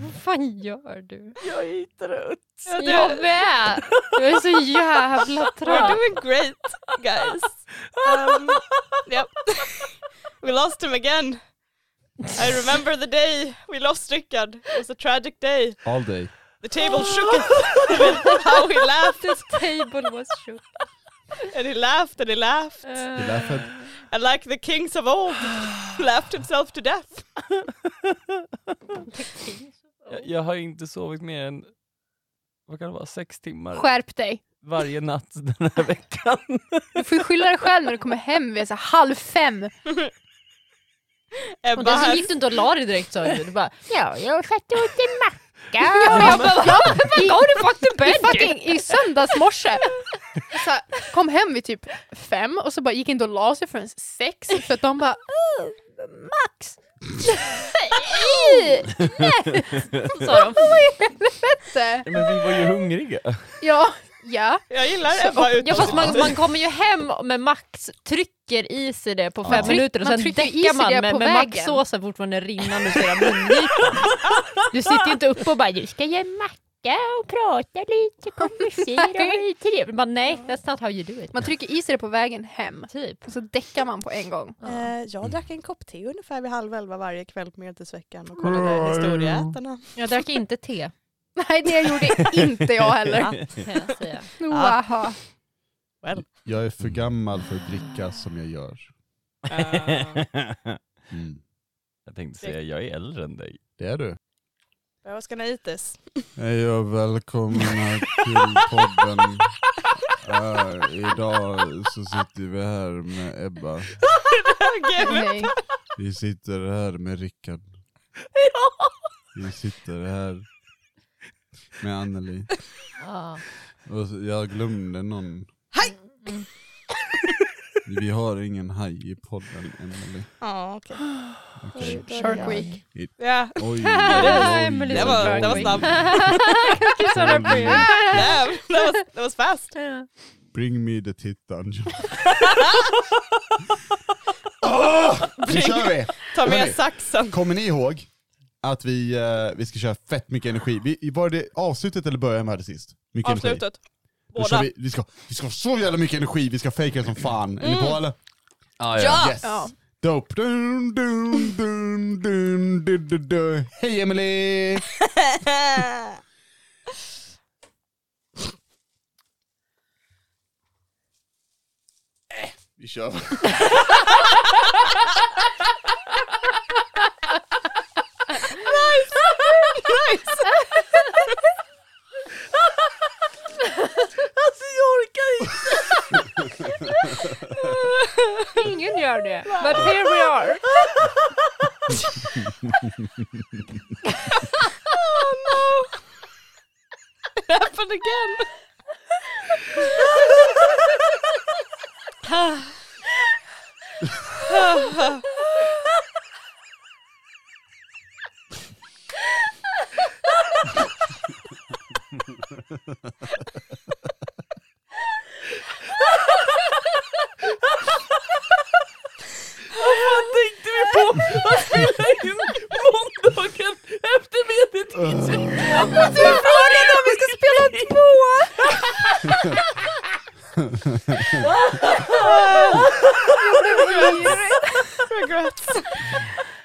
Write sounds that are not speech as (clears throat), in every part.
Vad fan gör du? Jag är trött. Ja, Jag med! Jag är så jävla We're trött. doing great guys. Um, yep. we lost him again. I remember the day we lost Rickard. It was a tragic day. All day. The table shook with how he laughed This table was shook. and he laughed and he laughed. He laughed. And like the kings of old, (sighs) laughed himself to death. Jag, jag har inte sovit mer än, vad kan det vara, sex timmar Skärp dig. varje natt den här veckan. (laughs) Du får ju skylla dig själv när du kommer hem vid så här halv fem. Och Ebba dessutom has, gick du inte och la dig direkt sa du. Du bara ja, jag satt och åt en macka. (laughs) jag bara. I, I söndags morse. Så här, kom hem vid typ fem och så bara gick inte och la sig förrän sex för att de bara "Åh, Max. Nej! (laughs) Sa de. Vad i helvete? Ja, Men vi var ju hungriga. Ja, ja. jag gillar Så, Ebba ja fast man, man kommer ju hem med Max, trycker i sig det på fem Ja. minuter och Man sen däckar man med, med. Maxsåsen fortfarande rinnande hela mungipan. (laughs) Du sitter ju inte uppe och bara du ska ge en macka och prata lite, konversera, (laughs) trevligt. Bara, nej, that's not how you do it. Man trycker i sig det på vägen hem. Typ. Och så däckar man på en gång. Eh, jag drack en kopp te ungefär vid halv elva varje kväll på Medeltidsveckan och kollade Historieätarna. Jag drack inte te, (laughs) Nej det gjorde inte jag heller. kan jag säga. Well. Jag är för gammal för att dricka som jag gör. (laughs) Mm. Jag tänkte säga, jag är äldre än dig. Det är du. I was gonna eat this. Hej och välkomna till podden. Eh, idag så sitter vi här med Ebba. Vi sitter här med Rickard. Vi sitter här med Anneli. Ja. Och så- jag glömde någon. Mm. (laughs) Vi har ingen haj i podden, Emily. Ja, okej. Shark Week. Ja, Oj, oj, Emily det oj, var, (laughs) oj, det var oj. bread. Damn, that was, that was fast. Bring me the tit dungeon. Åh, (laughs) nu kör vi! Ta med saxen. Kommer ni ihåg att vi, eh, vi ska köra fett mycket energi? Vi, var det avslutet eller början vi hade sist? Mycket energi. Då kör vi, vi, ska, vi ska ha så jävla mycket energi, vi ska fejka som fan. Är ni på eller? Ah, Ja! Yes! Ja. Dope. Dun, dun, dun, dun, dun, dun, dun. Hej Emily! (laughs) Vi kör. nice! (laughs) (laughs) Alltså jag orkar inte! Ingen gör det. But here we are. Oh no! It happened again. (laughs) Vad tänkte vi på att spela in måndagen efter medeltid? Du frågade om vi ska spela två! Regrets.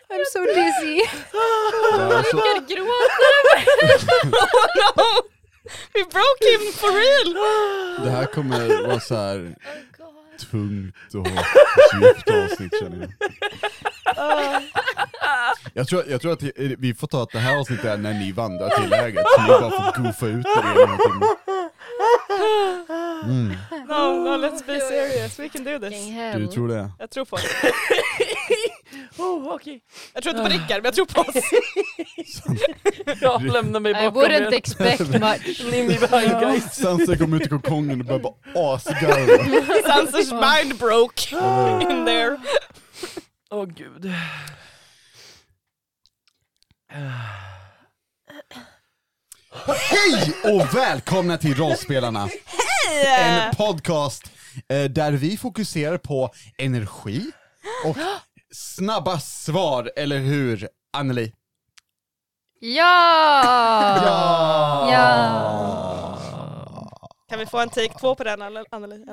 I'm so dizzy. Ja, alltså, Rickard gråter. Oh no! We broke him for real! det här kommer vara så här Oh tungt och djupt avsnitt känner jag. Jag tror, jag tror att vi får ta att det här avsnittet är när ni vandrar till läget, så ni bara får goofa ut er några timmar. Mm. No, no, let's be serious. We can do this. Du tror det? Jag tror på oss. (laughs) Oh, okej. Jag tror inte på Rickard, men jag tror på oss. (laughs) Jag lämnar mig I bakom wouldn't er. expect (laughs) much. Leave me behind guys. Sansa kom ut i kokongen och började bara asgarva. Sansers mind broke in there. Åh gud. Hej och välkomna till Rollspelarna! En podcast eh, där vi fokuserar på energi och snabba svar, eller hur Anneli? Ja! Ja! Ja. Kan vi få en take två på den eller- Anneli?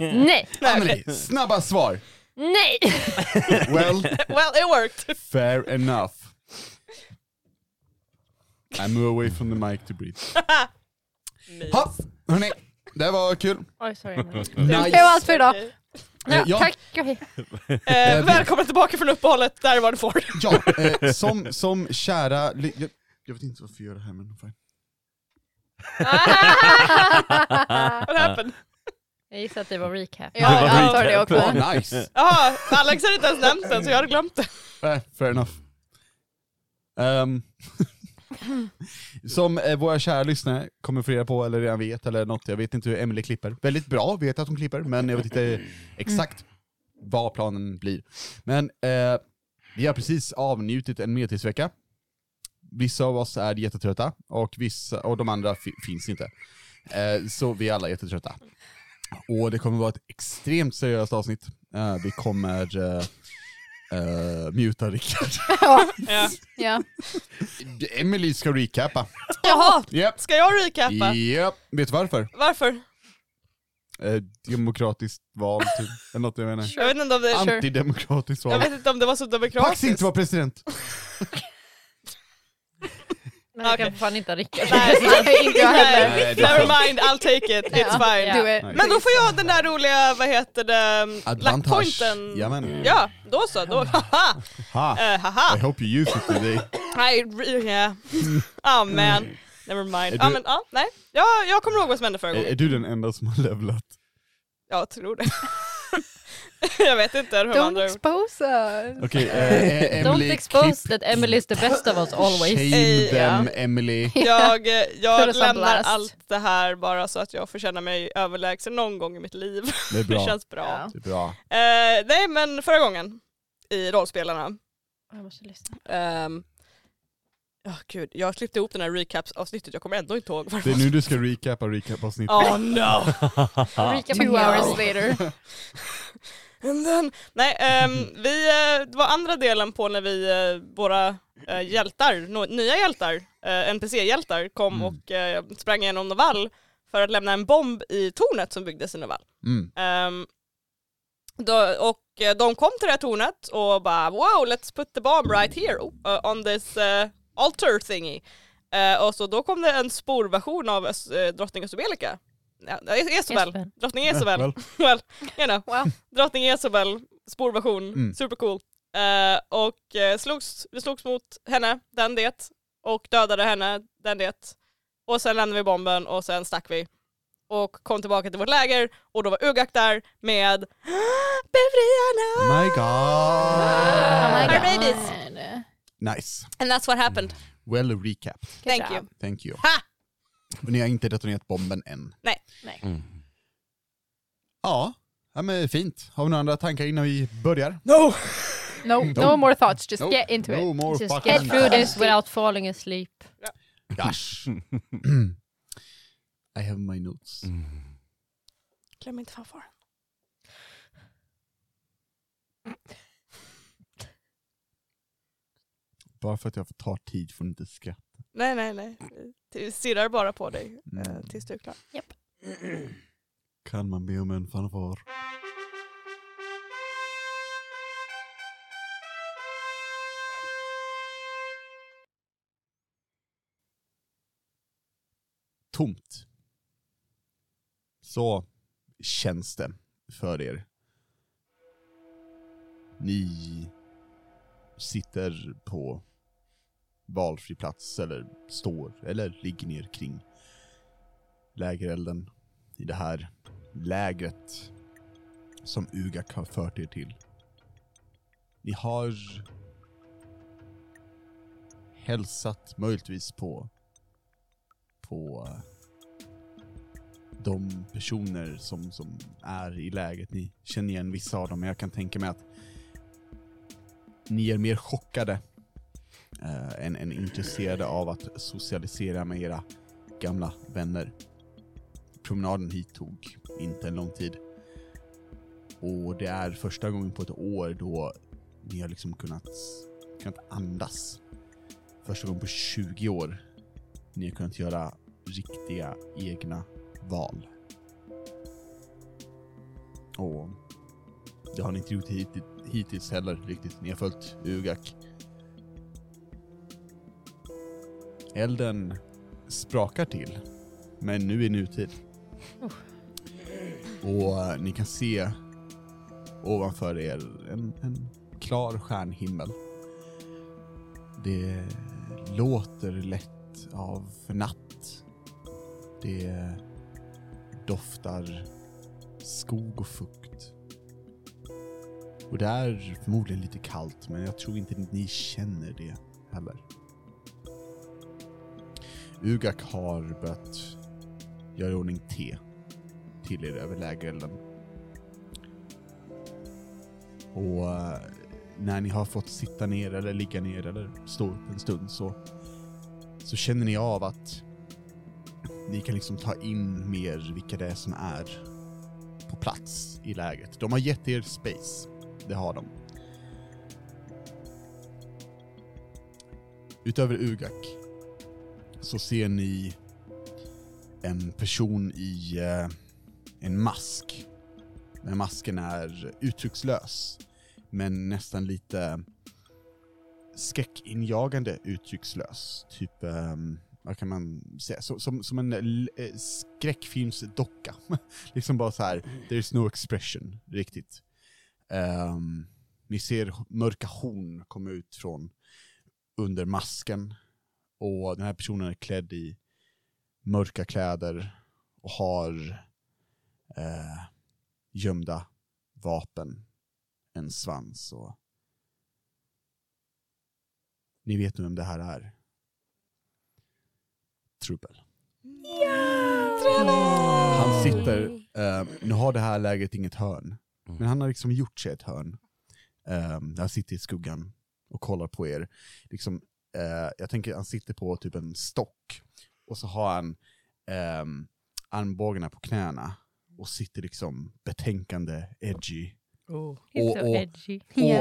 Nej! Anneli, snabba svar. Nej! Well, Well, it worked. fair enough. I move away from the mic to breathe. (laughs) Ha, hörni, det var kul. Oj, sorry. (laughs) Nice. Det var allt för idag. Ja, Ja. Tack. Okej. Eh, välkommen tillbaka från uppehållet, där var du får. Ja, eh, som, som kära... Jag, jag vet inte varför jag gör det här men fine. (laughs) What happened? Jag gissar att det var recap. Ja, jag antar det också. Oh, nice! Jaha, Alex hade inte ens nämnt den så jag hade glömt det. Eh, fair enough. Ehm, (laughs) som eh, våra kära lyssnare kommer få reda på, eller redan vet, eller något, jag vet inte hur Emily klipper. Väldigt bra, vet att hon klipper, men jag vet inte exakt vad planen blir. Men eh, vi har precis avnjutit en medtidsvecka. Vissa av oss är jättetrötta, och, vissa, och de andra fi- finns inte. Eh, så vi är alla jättetrötta. Och det kommer vara ett extremt seriöst avsnitt. Eh, vi kommer uh, muta Rickard. (laughs) Ja. Ja. Emily ska recappa. Jaha, Japp. ska jag recappa? Japp. Vet du varför? Varför? Eh, demokratiskt val, typ. Eller något jag menar. Jag vet inte om det, Antidemokratiskt jag val. vet inte om det var så Pax demokratiskt. inte var president. (laughs) Men jag Okej. kan fan inte Rickard. (laughs) Nej, inte jag heller. Never mind, I'll take it, it's fine. Do it. Nej. Men då får jag den där roliga, vad heter det, Advantage. lackpointen. Jamen. Ja, då så, då, haha. Ha. Eh, haha. I hope you use it today. I, yeah. Oh man, never mind. Är Ja du- men ja, nej. Ja, jag kommer ihåg vad som hände förra Är, gången. är du den enda som har levlat? Jag tror det. (laughs) (laughs) jag vet inte hur Don't har gjort. expose us. Okej, eh, Don't Emily, expose klipp. that Emily is the best of us always. Shame them, (laughs) ja. Emily. Jag, eh, jag lämnar blast. allt det här bara så att jag får känna mig överlägsen någon gång i mitt liv. Det är (laughs) Det bra. känns bra. Ja. Det är bra. Eh, nej men förra gången i rollspelarna, Jag måste lyssna. ehm, ja gud, jag klippte ihop den här recaps-avsnittet, jag kommer ändå inte ihåg vad Det är nu du ska recapa recap-avsnittet. Oh no! Two hours later. And then, nej, ehm, vi, eh, det var andra delen på när vi, eh, våra eh, hjältar, nya hjältar, NPC-hjältar kom Mm. och sprang igenom Novall för att lämna en bomb i tornet som byggdes i Novall. Mm. Ehm, då, och de kom till det här tornet och bara wow, let's put the bomb right here uh, on this uh, altar thingy. Eh, och så då kom det en sporversion av uh, drottning Esobelika. Ja, Esobel. Drottning Esobel. Well, (laughs) well, you know. Wow. Drottning Esobel, sporversion, Mm. supercool. Eh, och uh, slogs, vi slogs mot henne, den det, och dödade henne, den det. Och sen lämnade vi bomben och sen stack vi. Och kom tillbaka till vårt läger och då var Ugak där med (gasps) Befriarna! Oh my god. Oh my Our babies. God. Nice. And that's what happened. Well recap. Thank you. Thank you. Ha! Och ni har inte detonerat bomben än? Nej. Mm. Ja, ja men fint. Har vi några andra tankar innan vi börjar? No! No, no more thoughts. Just Nope. get into No it. more Just fucking get through this without falling asleep. Gosh. (laughs) I have my notes. Glöm inte fanfaren. Bara för att jag får ta tid får du inte skratta. Nej, nej, nej. Vi stirrar bara på dig Mm. tills du är klar. Kan man be om en fanfar? Tomt. Så känns det för er. Ni sitter på valfri plats eller står eller ligger ner kring lägerelden i det här lägret som Ugak har fört er till. Ni har hälsat möjligtvis på på de personer som, som är i läget. Ni känner igen vissa av dem, men jag kan tänka mig att ni är mer chockade eh, än, än intresserade av att socialisera med era gamla vänner. Promenaden hit tog inte en lång tid. Och det är första gången på ett år då ni har liksom kunnat, kunnat andas. Första gången på 20 år ni har kunnat göra riktiga egna val. Och det har ni inte gjort hittills heller riktigt. Ni har följt Ugak. Elden sprakar till, men nu i nutid. Och eh, ni kan se ovanför er en, en klar stjärnhimmel. Det låter lätt av natt. Det doftar skog och fukt. Och det är förmodligen lite kallt, men jag tror inte ni känner det heller. Ugak har börjat göra i ordning te till er över lägerelden. Och eh, när ni har fått sitta ner eller ligga ner eller stå upp en stund så, så känner ni av att ni kan liksom ta in mer vilka det är som är på plats i lägret. De har gett er space, det har de. Utöver Ugak så ser ni en person i eh, en mask. Den masken är uttryckslös, men nästan lite skräckinjagande uttryckslös. Typ, eh, vad kan man säga, som, som, som en eh, skräckfilmsdocka. (laughs) liksom bara så här, there's no expression, riktigt. Um, ni ser mörka horn komma ut från under masken. Och den här personen är klädd i mörka kläder och har eh, gömda vapen, en svans och... Ni vet nu vem det här är. Truppel. Han sitter, eh, nu har det här lägret inget hörn, men han har liksom gjort sig ett hörn. Eh, han sitter i skuggan och kollar på er. Liksom, eh, jag tänker han sitter på typ en stock, och så har han ehm, armbågarna på knäna och sitter liksom betänkande, edgy. Oh. He's Och- so och- edgy.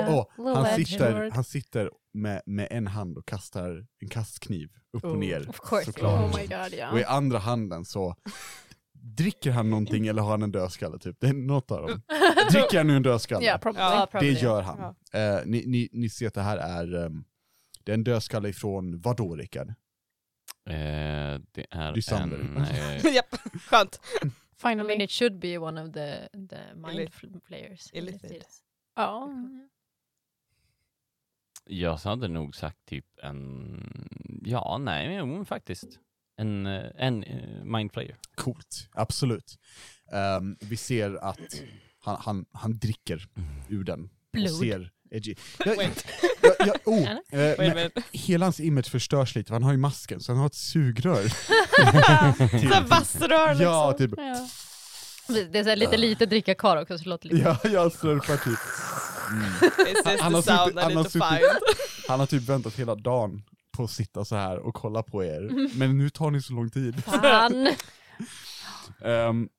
Och, och, little han, edgy sitter, lord. han sitter med, med en hand och kastar en kastkniv upp och Oh, ner. of course. såklart. Oh my god, ja. Och i andra handen så dricker han någonting eller har han en dödskalle typ. Det är något av dem. (laughs) Dricker han nu en dödskalle? Ja, probably. Det gör han. Eh, ni, ni, ni ser att det här är, um, det är en dödskalle ifrån vad då Rickard? Eh, det är Lysander. en... (laughs) Eh, Japp, skönt. I Finally. mean, it should be one of the, the mind fl- players. Illithid. Ja. jag hade nog sagt typ en... Ja, nej, jo, faktiskt. En, eh, en eh, mindflayer. Coolt, absolut. Ehm, vi ser att han, han, han dricker ur den. Och Blod. ser edgy. (laughs) Jag, Wait, jag, jag, oh, eh, men hela hans image förstörs lite, han har ju masken, så han har ett sugrör. (laughs) Såhär vassrör liksom. ja, typ. Ja. Det är så lite lite dricka kar också, så det låter lite... Ja, jag slurpar typ. Mm. (laughs) Han har suttit- han har find? Han har typ väntat hela dagen på att sitta så här och kolla på er, men nu tar ni så lång tid. Fan! Ehm,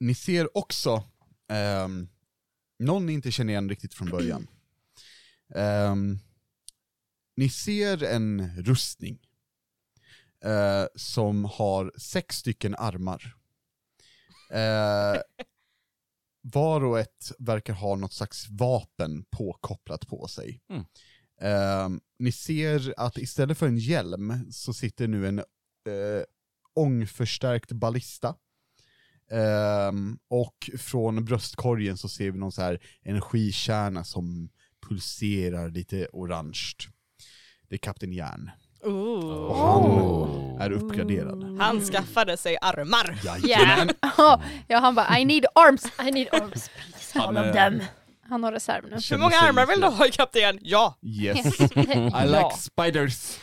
ni ser också um, någon ni inte känner igen riktigt från början. Ehm, ni ser en rustning eh, som har sex stycken armar. Eh, var och ett verkar ha något slags vapen påkopplat på sig. Mm. Ehm, ni ser att istället för en hjälm så sitter nu en eh, ångförstärkt ballista. Ehm, och från bröstkorgen så ser vi någon så här energikärna som pulserar lite orange. Det är Kapten Järn. Och han Oh. är uppgraderad. Han skaffade sig armar. Jajamän! (laughs) ja, han bara I need arms. I need arms, please, all Han, of them. Han har reserv nu. Hur många armar vill du ha kapten? Ja! Yes, (laughs) I like spiders.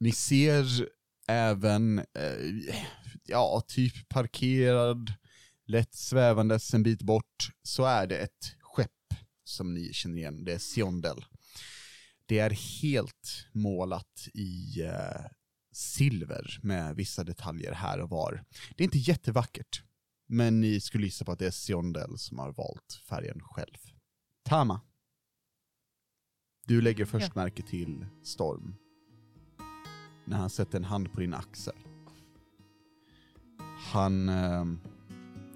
Ni ser även, eh, ja, typ parkerad, lätt svävandes en bit bort, så är det ett skepp som ni känner igen, det är Siondel. Det är helt målat i eh, silver med vissa detaljer här och var. Det är inte jättevackert, Men ni skulle gissa på att det är Siondel som har valt färgen själv. Tama. Du lägger först märke till Storm. När han sätter en hand på din axel. Han, eh,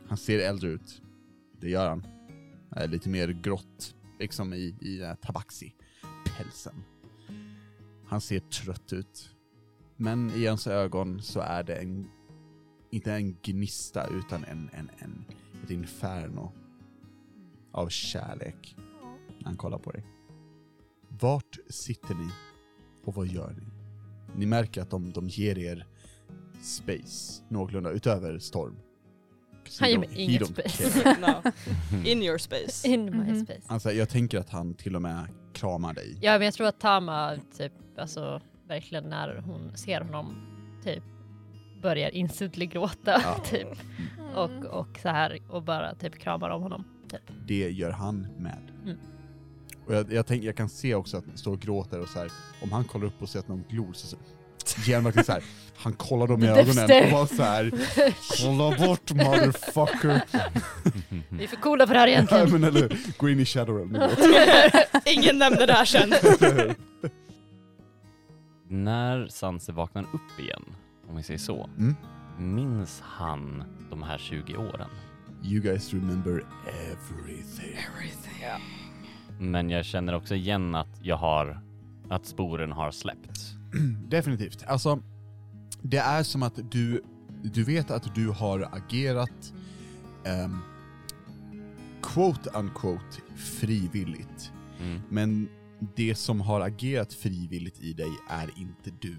han ser äldre ut. Det gör han. Eh, lite mer grått, liksom i, i den här tabaxi-pälsen. Han ser trött ut. Men i hans ögon så är det en, inte en gnista utan en, en, en, ett inferno av kärlek när han kollar på dig. Vart sitter ni och vad gör ni? Ni märker att de, de ger er space, någorlunda, utöver storm. Han ger mig inget space. (laughs) No. (laughs) In your space. (laughs) In my Mhm. space. Alltså, jag tänker att han till och med kramar dig. Ja men jag tror att Tama typ, alltså verkligen när hon ser honom typ börjar instantly gråta Ja. typ. Och, och så här och bara typ kramar om honom. Typ. Det gör han med. Mm. Och jag, jag, tänk, jag kan se också att han står och gråter och så här. om han kollar upp och ser att någon glor så, så ger han verkligen så här. han kollar dem i ögonen och bara så här. kolla bort motherfucker. (laughs) Vi är för coola för det här egentligen. men eller gå in i Shadowrealm. (laughs) Ingen nämnde det här sen. (laughs) När Sanse vaknar upp igen, om vi säger så, Mm. minns han de här 20 åren? You guys remember everything. Ja. Men jag känner också igen att jag har, att sporen har släppt. (clears throat) Definitivt. Alltså, det är som att du, du vet att du har agerat um, quote unquote frivilligt. Mm. Men det som har agerat frivilligt i dig är inte du.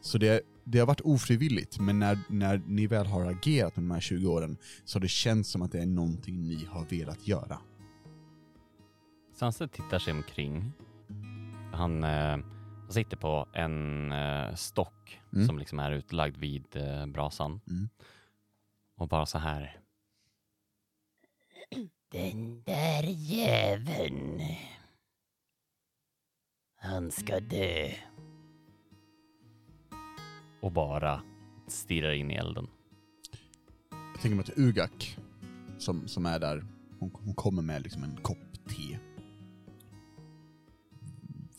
Så det, det har varit ofrivilligt, men när, när ni väl har agerat de här 20 åren så har det känts som att det är någonting ni har velat göra. Sanse tittar sig omkring. Han, eh, han sitter på en eh, stock Mm. som liksom är utlagd vid eh, brasan. Mm. Och bara så här. Den där jäveln. Han ska dö. Och bara stirrar in i elden. Jag tänker mig att Ugak, som, som är där, hon, hon kommer med liksom en kopp te.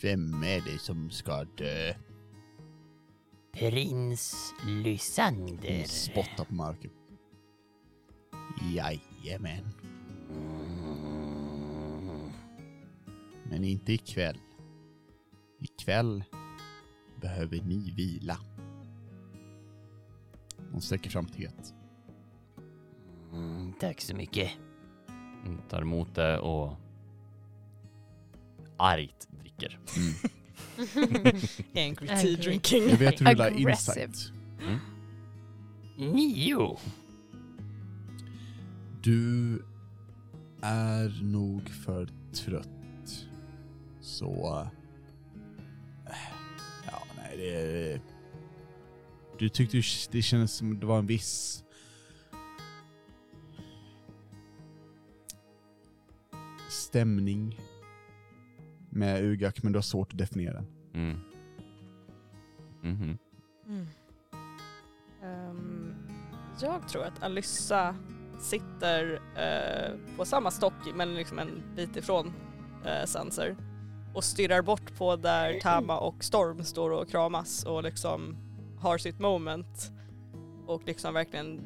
Vem är det som ska dö? Prins Lysander. Hon spottar på marken. Jajamän. Mm. Men inte ikväll. Ikväll behöver ni vila. Hon sträcker fram teet. Mm, tack så mycket. Hon tar emot det och argt dricker. (laughs) Angry tea Angry. drinking. Jag vet rulla Aggressive. insight. Nio. Du är nog för trött. Så... äh, Ja, nej det... Du tyckte ju det kändes som det var en viss... stämning med Ugak, men du har svårt att definiera den. Mm. Mhm. Ehm, jag tror att Alyssa sitter eh, på samma stock men liksom en bit ifrån uh, Sanser och stirrar bort på där Tama och Storm står och kramas och liksom har sitt moment och liksom verkligen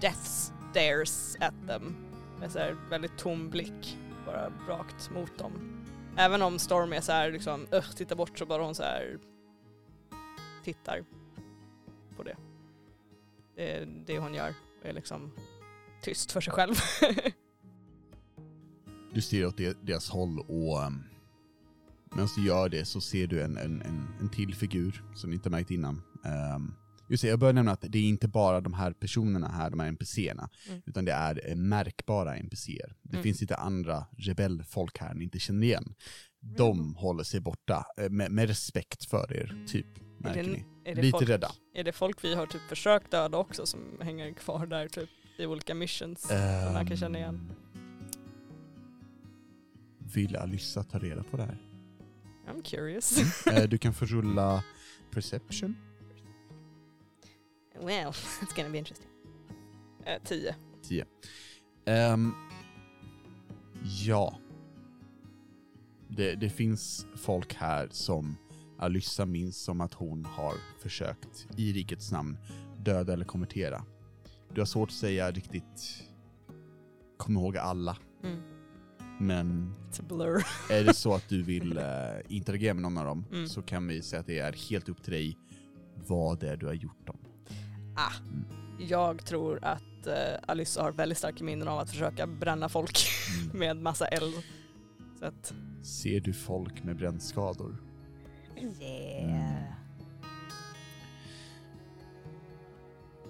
death stares at them med så här väldigt tom blick bara rakt mot dem. Även om Storm är så här liksom, öh, titta bort så bara hon så här tittar på det. Det är det hon gör, är liksom tyst för sig själv. (laughs) Du stirrar åt deras håll och um, medan du gör det så ser du en, en, en, en till figur som ni inte märkt innan. Um, just det, jag börjar nämna att det är inte bara de här personerna här, de här NPCerna, Mm. utan det är eh, märkbara NPCer. Det Mm. finns lite andra rebellfolk här ni inte känner igen. De håller sig borta eh, med, med respekt för er, typ. Märker det- ni. är det Lite folk, rädda. Är det folk vi har typ försökt döda också som hänger kvar där typ i olika missions som man kan känna igen? Ehm, Vill Alyssa ta reda på det här? I'm curious. (laughs) Eh, du kan få rulla perception. Well, (laughs) it's gonna be interesting. Eh, tio. 10. Ehm, ja. Det, det finns folk här som Alyssa minns som att hon har försökt i rikets namn döda eller konvertera. Du har svårt att säga riktigt kom ihåg alla. Mm. Men It's a blur. (laughs) är det så att du vill eh, interagera med någon av dem Mm. så kan vi säga att det är helt upp till dig vad det är du har gjort dem. Ah, jag tror att eh, Alyssa har väldigt starka minnen av att försöka bränna folk Mm. (laughs) med massa eld. Så att, Ser du folk med brännskador? yeah.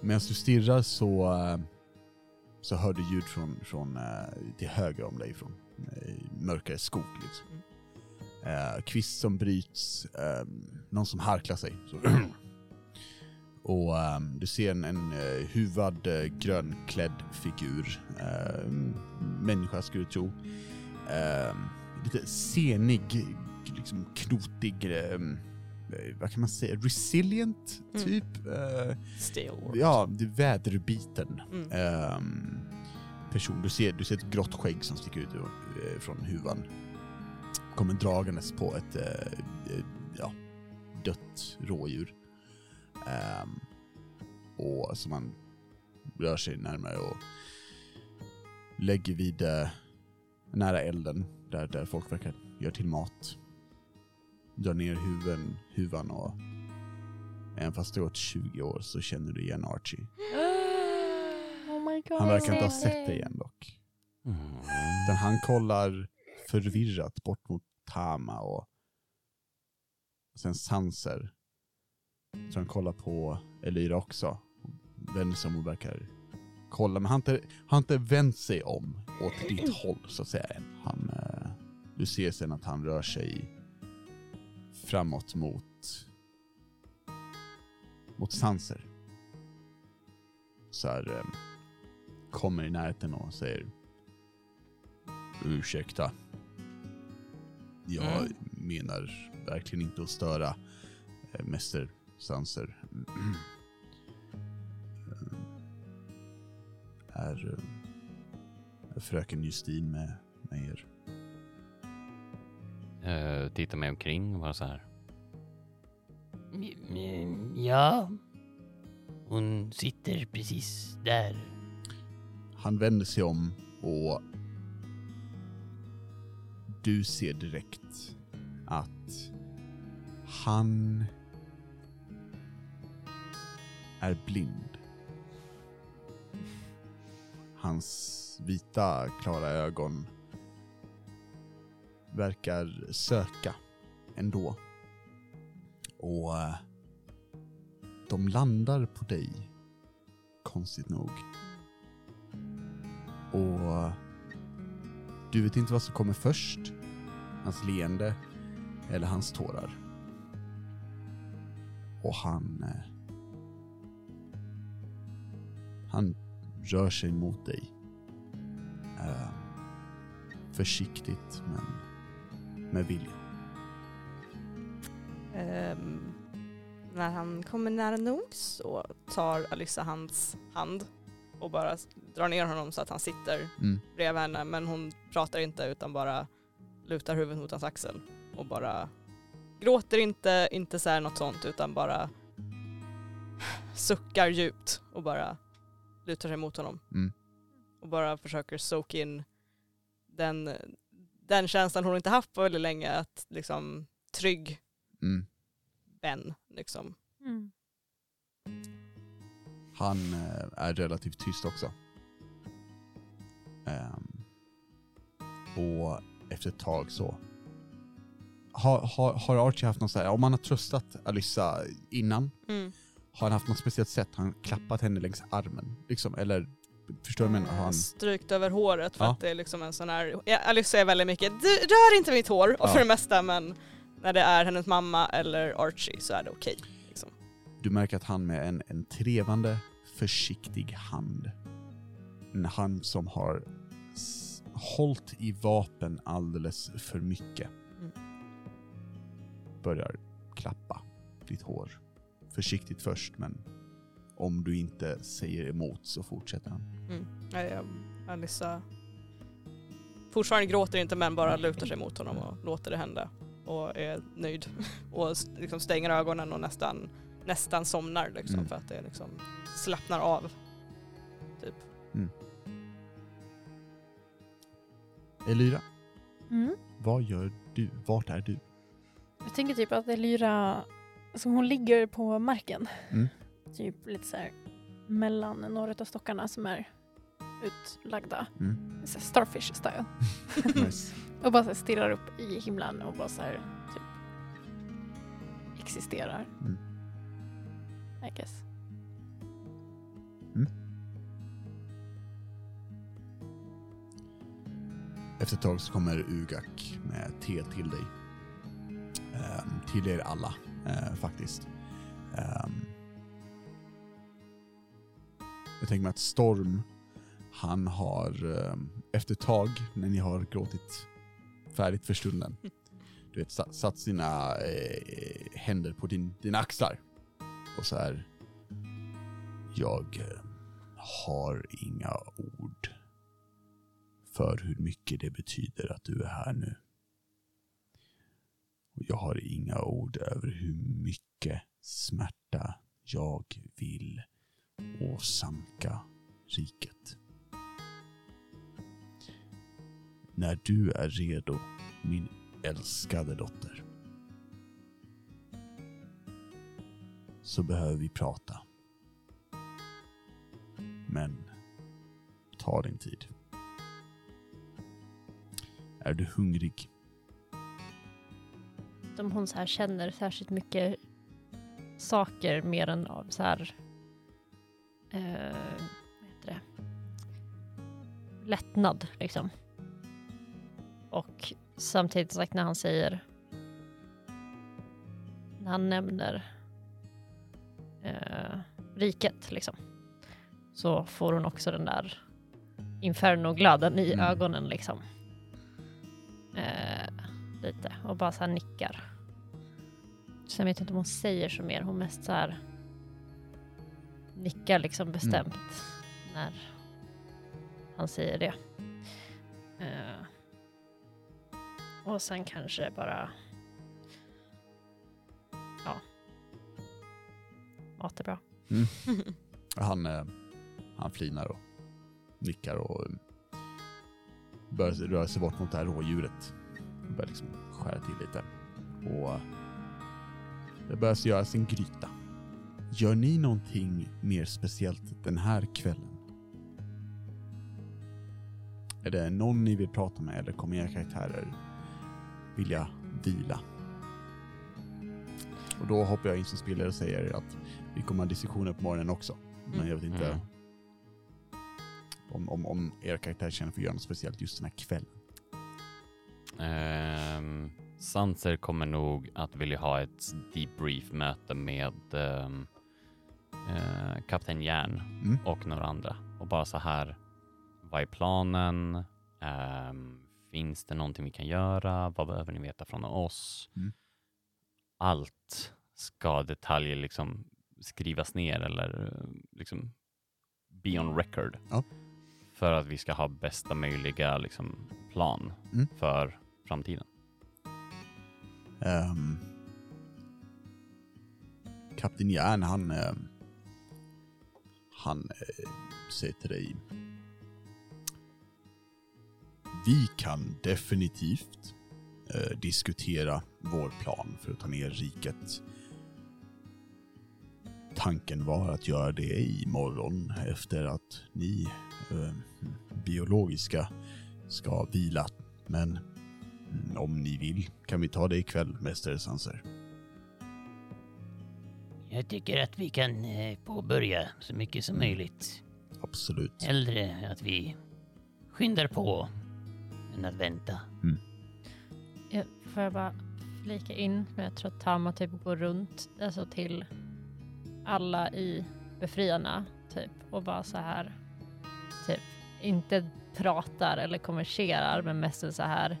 Medan du stirrar så, eh, så hör du ljud från, från eh, till höger om dig, från eh, mörkare skog. Liksom. Eh, kvist som bryts, eh, någon som harklar sig. Så. (clears throat) Och eh, du ser en, en eh, huvad eh, grönklädd figur, eh, människa skulle du tro. Eh, lite senig, liksom knotig, eh, vad kan man säga, resilient Mm. typ. Still. Ja, väderbiten Mm. ehm, person. Du ser, du ser ett grått skägg som sticker ut från huvan. Kommer dragandes på ett ja, dött rådjur. Ehm, och som man rör sig närmare och lägger vid eh, nära elden där, där folk verkar göra till mat. Drar ner huven, huvan och även fast det har gått 20 år så känner du igen Archie. (gasps) Oh my god. Han verkar inte ha sett dig än dock. Mm. Utan han kollar förvirrat bort mot Tama och sen Sanser. Så han kollar på Elira också. Vänder sig om och verkar kolla, men han har inte, han inte vänt sig om åt ditt håll så att säga än. Han, eh, du ser sen att han rör sig framåt mot mot Sanser. Så här, eh, kommer i närheten och säger Ursäkta. Jag Mm. menar verkligen inte att störa eh, Mäster Sanser. Eh, är, eh, är fröken Justin med, med er? Uh, titta mig omkring och bara så här. Ja. Hon sitter precis där. Han vänder sig om och du ser direkt att han är blind. Hans vita, klara ögon verkar söka ändå. Och eh, de landar på dig, konstigt nog. Och eh, du vet inte vad som kommer först. Hans leende eller hans tårar. Och han... Eh, han rör sig mot dig. Eh, försiktigt men med vilja. Ehm, när han kommer nära nog så tar Alyssa hans hand och bara drar ner honom så att han sitter Mm. bredvid henne men hon pratar inte utan bara lutar huvudet mot hans axel och bara gråter inte, inte så här något sånt utan bara suckar djupt och bara lutar sig mot honom. Mm. Och bara försöker soak in den, den känslan hon inte haft på väldigt länge, att liksom trygg Mm. vän liksom. Mm. Han eh, är relativt tyst också. Ehm, och efter ett tag så... Har, har, har Archie haft något så här, om han har tröstat Alyssa innan, har han haft något speciellt sätt? Har han klappat henne längs armen? Liksom, eller, förstår du vad jag menar? Han... Strykt över håret för Ja. att det är liksom en sån här, ja, Alyssa är väldigt mycket, du rör inte mitt hår och Ja. för det mesta men när det är hennes mamma eller Archie så är det okej. liksom. Du märker att han med en, en trevande, försiktig hand, en hand som har hållit i vapen alldeles för mycket, Mm. börjar klappa ditt hår. Försiktigt först, men om du inte säger emot så fortsätter han. Mm. Ja, Alissa fortfarande gråter inte men bara lutar sig mot honom och låter det hända. Och är nöjd. (laughs) Och liksom stänger ögonen och nästan, nästan somnar liksom Mm. för att det liksom slappnar av. Typ. Elyra, Mm. vad gör du? Vart är du? Jag tänker typ att Elyra, alltså hon ligger på marken. Mm. Typ lite så här mellan några av stockarna som är utlagda. Mm. Så Starfish style. (laughs) Nice. Och bara så stirrar upp i himlen och bara så här typ existerar. Mm. I guess. Efter ett tag så kommer Ugak med te till dig. Ehm, till er alla, eh, faktiskt. Ehm, jag tänker mig att Storm, han har ehm, efter ett tag, när ni har gråtit färdigt för stunden, du vet, satt, satt sina eh, händer på din, dina axlar. Och så här. Jag eh, har inga ord för hur mycket det betyder att du är här nu. Jag har inga ord över hur mycket smärta jag vill åsamka riket. När du är redo, min älskade dotter, så behöver vi prata. Men ta din tid. Är du hungrig? Om hon så här känner särskilt mycket saker mer än av så här... Eh, vad heter det? Lättnad liksom. Och samtidigt sagt när han säger... När han nämner eh, riket liksom. Så får hon också den där infernoglöden i Mm. ögonen liksom. Eh, lite och bara så här nickar. Sen vet jag inte om hon säger så mer, hon mest så här nickar liksom bestämt när han säger det. Eh, och sen kanske bara ja. Mat är bra. (laughs) Han, eh, han flinar och nickar och eh, börjar röra sig bort mot det här rådjuret. Börjar liksom skära till lite. Och det börjar göras en gryta. Gör ni någonting mer speciellt den här kvällen? Är det någon ni vill prata med eller kommer era karaktärer vilja vila? Och då hoppar jag in som spelare och säger att vi kommer ha diskussioner på morgonen också. Men jag vet inte Mm. om, om, om er karaktär känner för att göra något speciellt just den här kvällen. Um, Sanser kommer nog att vilja ha ett debrief-möte med ehm, eh, Kapten Järn Mm. och några andra. Och bara så här, vad är planen? Ehm, finns det någonting vi kan göra? Vad behöver ni veta från oss? Mm. Allt ska detaljer liksom skrivas ner eller eh, liksom be on record. Ja. För att vi ska ha bästa möjliga liksom, plan Mm. för framtiden. Ehm, um, Kapten Järn, han, ehm, han uh, säger till dig. Vi kan definitivt uh, diskutera vår plan för att ta ner riket. Tanken var att göra det imorgon efter att ni uh, biologiska ska vila. Men om ni vill kan vi ta det ikväll, Mästare Sanser. Jag tycker att vi kan eh, påbörja så mycket som möjligt. Absolut. Hellre att vi skyndar på än att vänta. Jag, får jag bara flika in, men jag tror att Tama typ går runt alltså till alla i befriarna typ och bara så här typ inte pratar eller konverserar men mest så här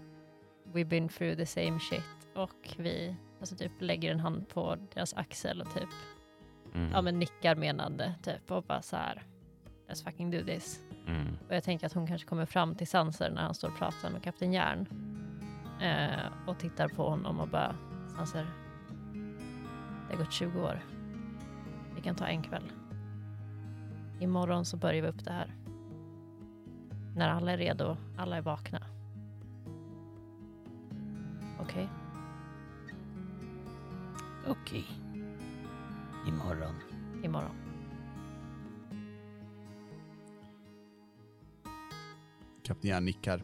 we've been through the same shit och vi alltså typ lägger en hand på deras axel och typ Mm. ja, men nickar menande typ och bara så här. Let's fucking do this. Mm. Och jag tänker att hon kanske kommer fram till Sanser när han står och pratar med Kapten Järn. Eh, och tittar på honom och bara, Sanser, det har gått 20 år. Vi kan ta en kväll. Imorgon så börjar vi upp det här. När alla är redo, alla är vakna. Okej? Okej. Imorgon. Imorgon. Kapten Järn nickar.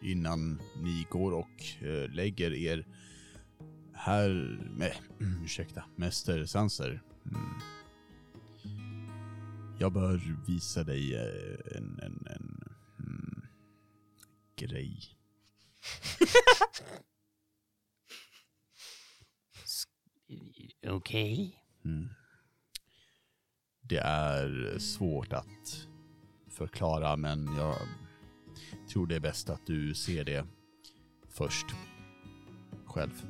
Innan ni går och eh, lägger er här med, (clears throat) ursäkta, Mäster Sanser. Mm. Jag bör visa dig eh, en, en, en mm, grej. (laughs) Okej. Mm. Det är svårt att förklara men jag tror det är bäst att du ser det först. Själv.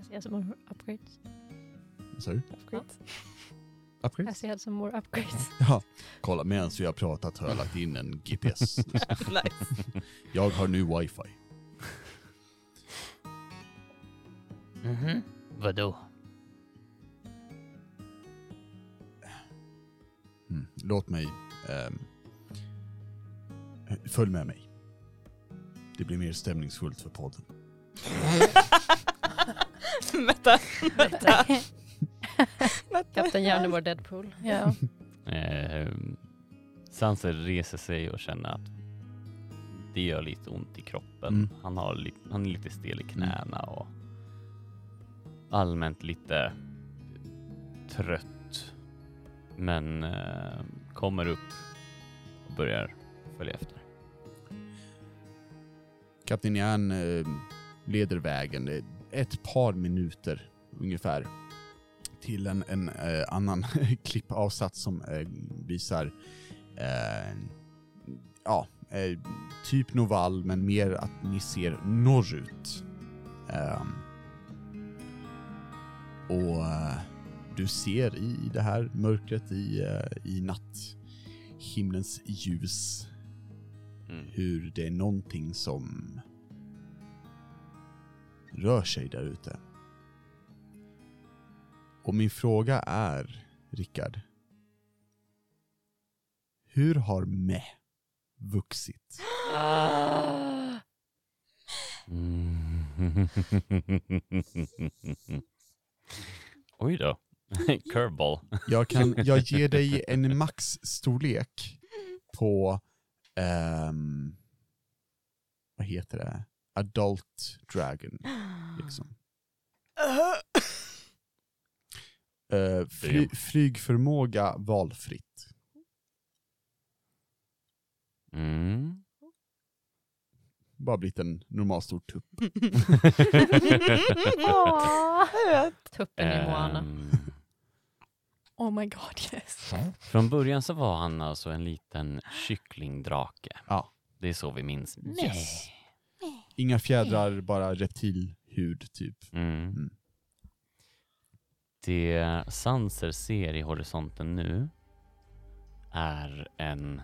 I see some more upgrades. Sa du? Upgrades. I Upgrades? see some more upgrades. (laughs) Ja. Kolla, medan vi har pratat har jag lagt in en GPS. (laughs) nice. Jag har nu wifi. Mhm. Vadå? Mm. Låt mig... ehm, följ med mig. Det blir mer stämningsfullt för podden. (laughs) Mätta. Mätta. Kapten Järn är vår Deadpool. Ja. Eh, Sanser reser sig och känner att det gör lite ont i kroppen. Mm. Han, har li- han är lite stel i knäna och allmänt lite trött. Men eh, kommer upp och börjar följa efter. Kapten Jan eh, leder vägen eh, ett par minuter ungefär till en, en eh, annan (laughs) klippavsats som eh, visar eh, ja, eh, typ Noval men mer att ni ser norrut. Ehm, och eh, du ser i det här mörkret i, eh, i natthimlens ljus Mm. hur det är någonting som rör sig där ute. Och min fråga är, Rickard. Hur har Me vuxit? Mm. (laughs) (laughs) Oj då. (laughs) Curveball. Jag kan, (laughs) jag ger dig en maxstorlek på, ehm, vad heter det? Adult Dragon, (gasps) liksom. (laughs) Eh, fly, flygförmåga valfritt. Mm. Bara blivit en normalstor tupp. (laughs) Tuppen i Moana. Ehm, Oh my god yes. från början så var han alltså en liten kycklingdrake. Ja. Det är så vi minns. Yes. Inga fjädrar, bara reptilhud typ. Mm. Mm. Det Sanser ser i horisonten nu är en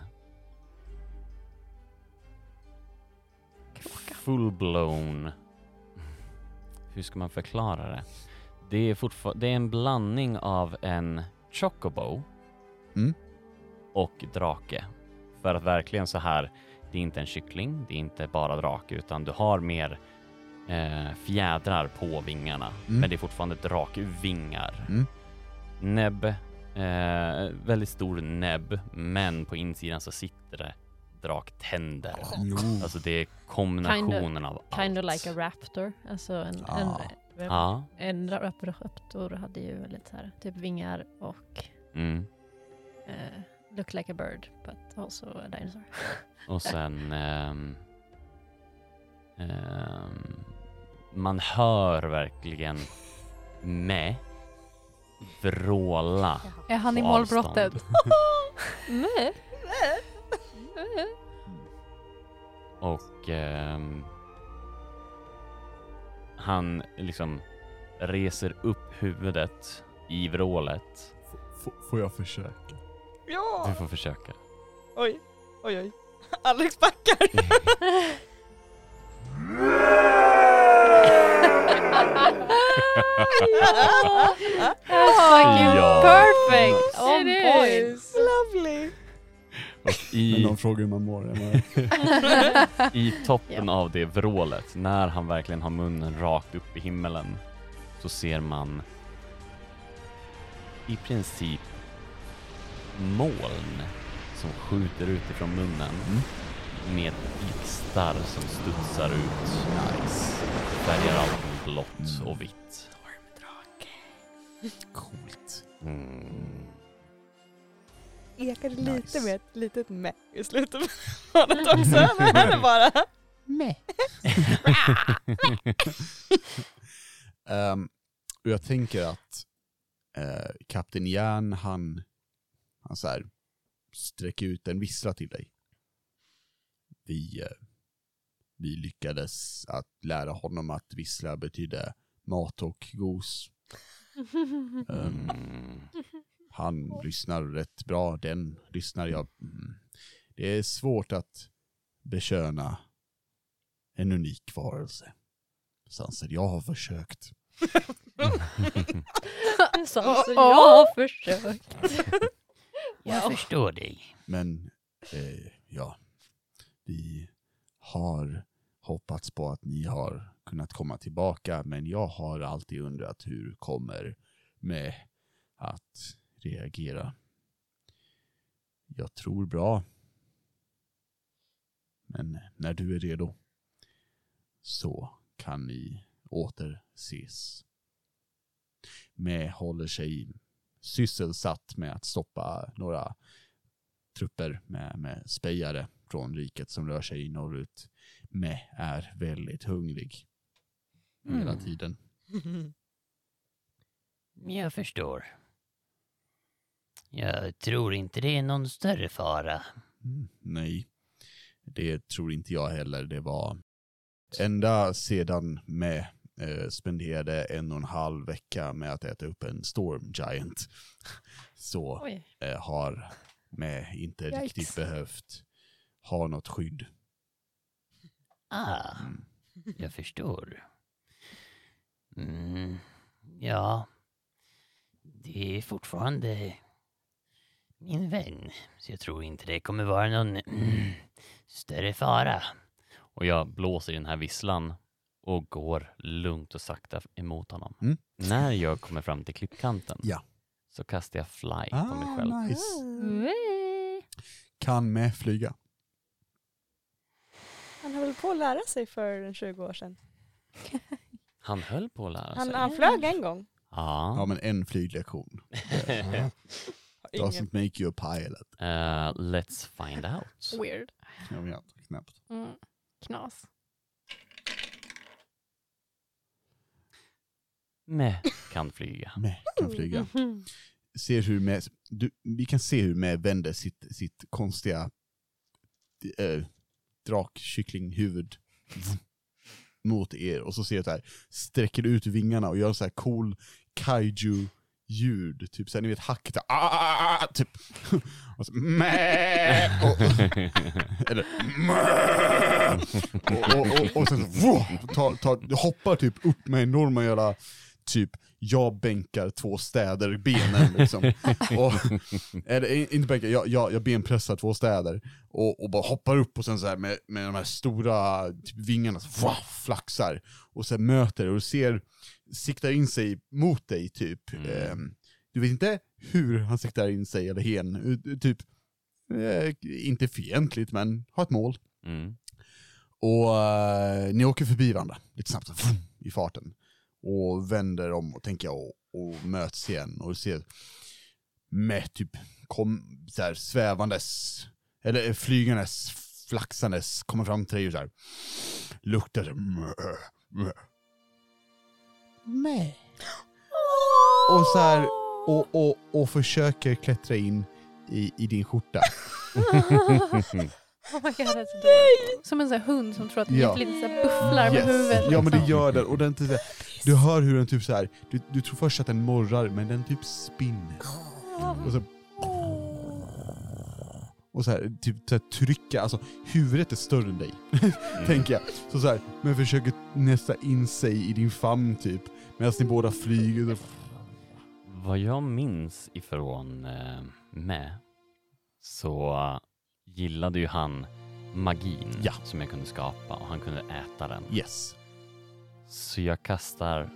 full-blown... Hur ska man förklara det? Det är, det är en blandning av en chocobo Mm. och drake. För att verkligen så här, det är inte en kyckling, det är inte bara drake, utan du har mer eh, fjädrar på vingarna. Mm. Men det är fortfarande drakvingar. Mm. Näbb, eh, väldigt stor näbb, men på insidan så sitter det draktänder. Jo. Alltså det är kombinationen av allt. Kind of like a raptor. Alltså en, Ah. en, en rap- raptor hade ju väldigt så här, typ vingar och Mm. eh, look like a bird but also a dinosaur. (laughs) Och sen... ehm, ehm, man hör verkligen med vråla Är han i målbrottet? Nej. (laughs) Och ehm, han liksom reser upp huvudet i vrålet. F- får jag försöka? Ja! Du får försöka. Oj, oj, oj. (laughs) Alex backar. (laughs) That's fucking perfect! On It point! is. Lovely. Och (laughs) Men i, de frågar hur man mår. (laughs) I toppen av det vrålet, när han verkligen har munnen rakt upp i himmelen, så ser man i princip moln som skjuter ut ifrån munnen Mm. med blixtar som studsar ut. Nice. Färgar allt blått och vitt. Coolt. Mm. Ekade Nice. lite med ett litet med i slutet av (laughs) det också. Men bara. (laughs) Ehm, och jag tänker att uh, Kapten Järn, han, han så här, sträcker ut en vissla till dig. Vi, eh, vi lyckades att lära honom att vissla betydde mat och gos. (laughs) Mm. Han lyssnar rätt bra, den lyssnar jag. Mm. Det är svårt att beköna en unik varelse. Sanser, jag har försökt. (laughs) Så, så jag har försökt. (laughs) Jag förstår dig. Men eh, ja, vi har hoppats på att ni har kunnat komma tillbaka, men jag har alltid undrat hur kommer med att reagera. Jag tror bra. Men när du är redo så kan ni återses. Med håller sig sysselsatt med att stoppa några trupper med, med spejare från riket som rör sig norrut. Med är väldigt hungrig hela Mm. tiden. (laughs) Jag förstår. Jag tror inte det är någon större fara. Mm, nej, det tror inte jag heller. Det var ända sedan med eh, spenderade en och en halv vecka med att äta upp en storm giant. (laughs) Så eh, har med inte Yikes. riktigt behövt ha något skydd. Ah, Mm. jag förstår. Mm, ja, det är fortfarande min vän. Så jag tror inte det kommer vara någon mm, större fara. Och jag blåser i den här visslan och går lugnt och sakta emot honom. Mm. När jag kommer fram till klippkanten Ja. så kastar jag fly på mig själv. Ah, nice. Mm. Wee. Kan med flyga. Han höll på att lära sig för en 20 år sedan. (laughs) Han höll på att lära Han, sig. han flög en gång. Ja Ja. men en flyglektion. (laughs) (laughs) Ingen. Doesn't make you a pilot. Eh, let's find out. Weird. Jag vet, knappt. Mm. Knas. Med kan flyga. (laughs) Med kan flyga. Mhm. Ser hur med, du, vi kan se hur med vänder sitt, sitt konstiga äh, drakkycklinghuvud mot er och så ser jag så här, sträcker ut vingarna och gör så här cool kaiju ljud, typ såhär ni vet hack, där, ah, typ. (laughs) Och så, och, (laughs) eller Mä! och, och, och, och sen så, tar, tar, hoppar typ upp med enorma jävla typ jag bänkar två städer benen liksom. (laughs) och, eller inte bänkar, jag, jag, jag benpressar två städer och, och bara hoppar upp och sen så med, med de här stora typ, vingarna så, wow, flaxar och sen möter och ser, siktar in sig mot dig typ. Mm. Ehm, du vet inte hur han siktar in sig eller hen, eh, typ eh, inte fientligt men har ett mål. Mm. Och eh, ni åker förbi varandra lite snabbt vroom, i farten. Och vänder om och tänker och, och möts igen och du ser med typ kom, så här, svävandes, eller eh, flygandes, flaxandes, kommer fram till dig och så här, luktar så här, Meh. Och så här, och, och, och försöker klättra in i, i din skjorta. (laughs) Oh my god, det är så dåligt. Som en sån här hund som tror att den Ja. lite så bufflar med huvudet. Ja men det liksom. gör den, och den typ så här, du hör hur den typ så här. Du, du tror först att den morrar, men den typ spinner. Och så... Och så här, typ så här, trycka, alltså huvudet är större än dig, (laughs) tänker jag. Så, så här, men försöker nästa in sig i din famn typ, medan ni båda flyger. Vad jag minns ifrån eh, med så gillade ju han magin Ja. som jag kunde skapa och han kunde äta den. yes. Så jag kastar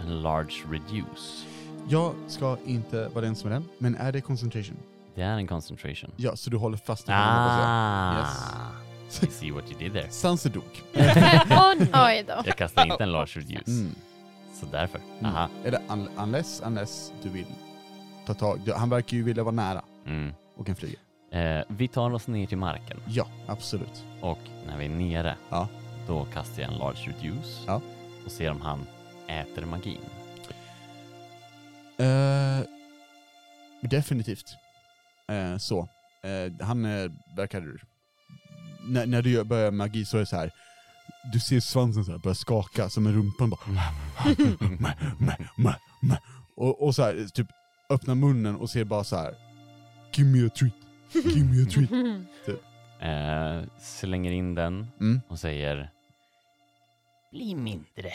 en large reduce. Jag ska inte vara den som är den, men är det concentration? Det är en concentration. Ja, så du håller fast i handen. Ah! I see what you did there. (laughs) Sanse dog. (laughs) Oj då. Jag kastar inte en large reduce. Mm. Så därför. Mm. Aha. Eller un unless, unless du vill ta tag, han verkar ju vilja vara nära Mm. och kan flyga. Eh, vi tar oss ner till marken Ja, absolut. och när vi är nere Ja. då kastar jag en large reduce Ja. och ser om han äter magin. Eh, definitivt. Eh, så. Eh, han eh, verkar... När, när du gör- börjar magi så är det så här. Du ser svansen så här börja skaka som en rumpan bara... och, och så här, typ öppnar munnen och ser bara så här. Give me a treat. Give me a treat. (laughs) Eh, slänger in den Mm. och säger Bli mindre.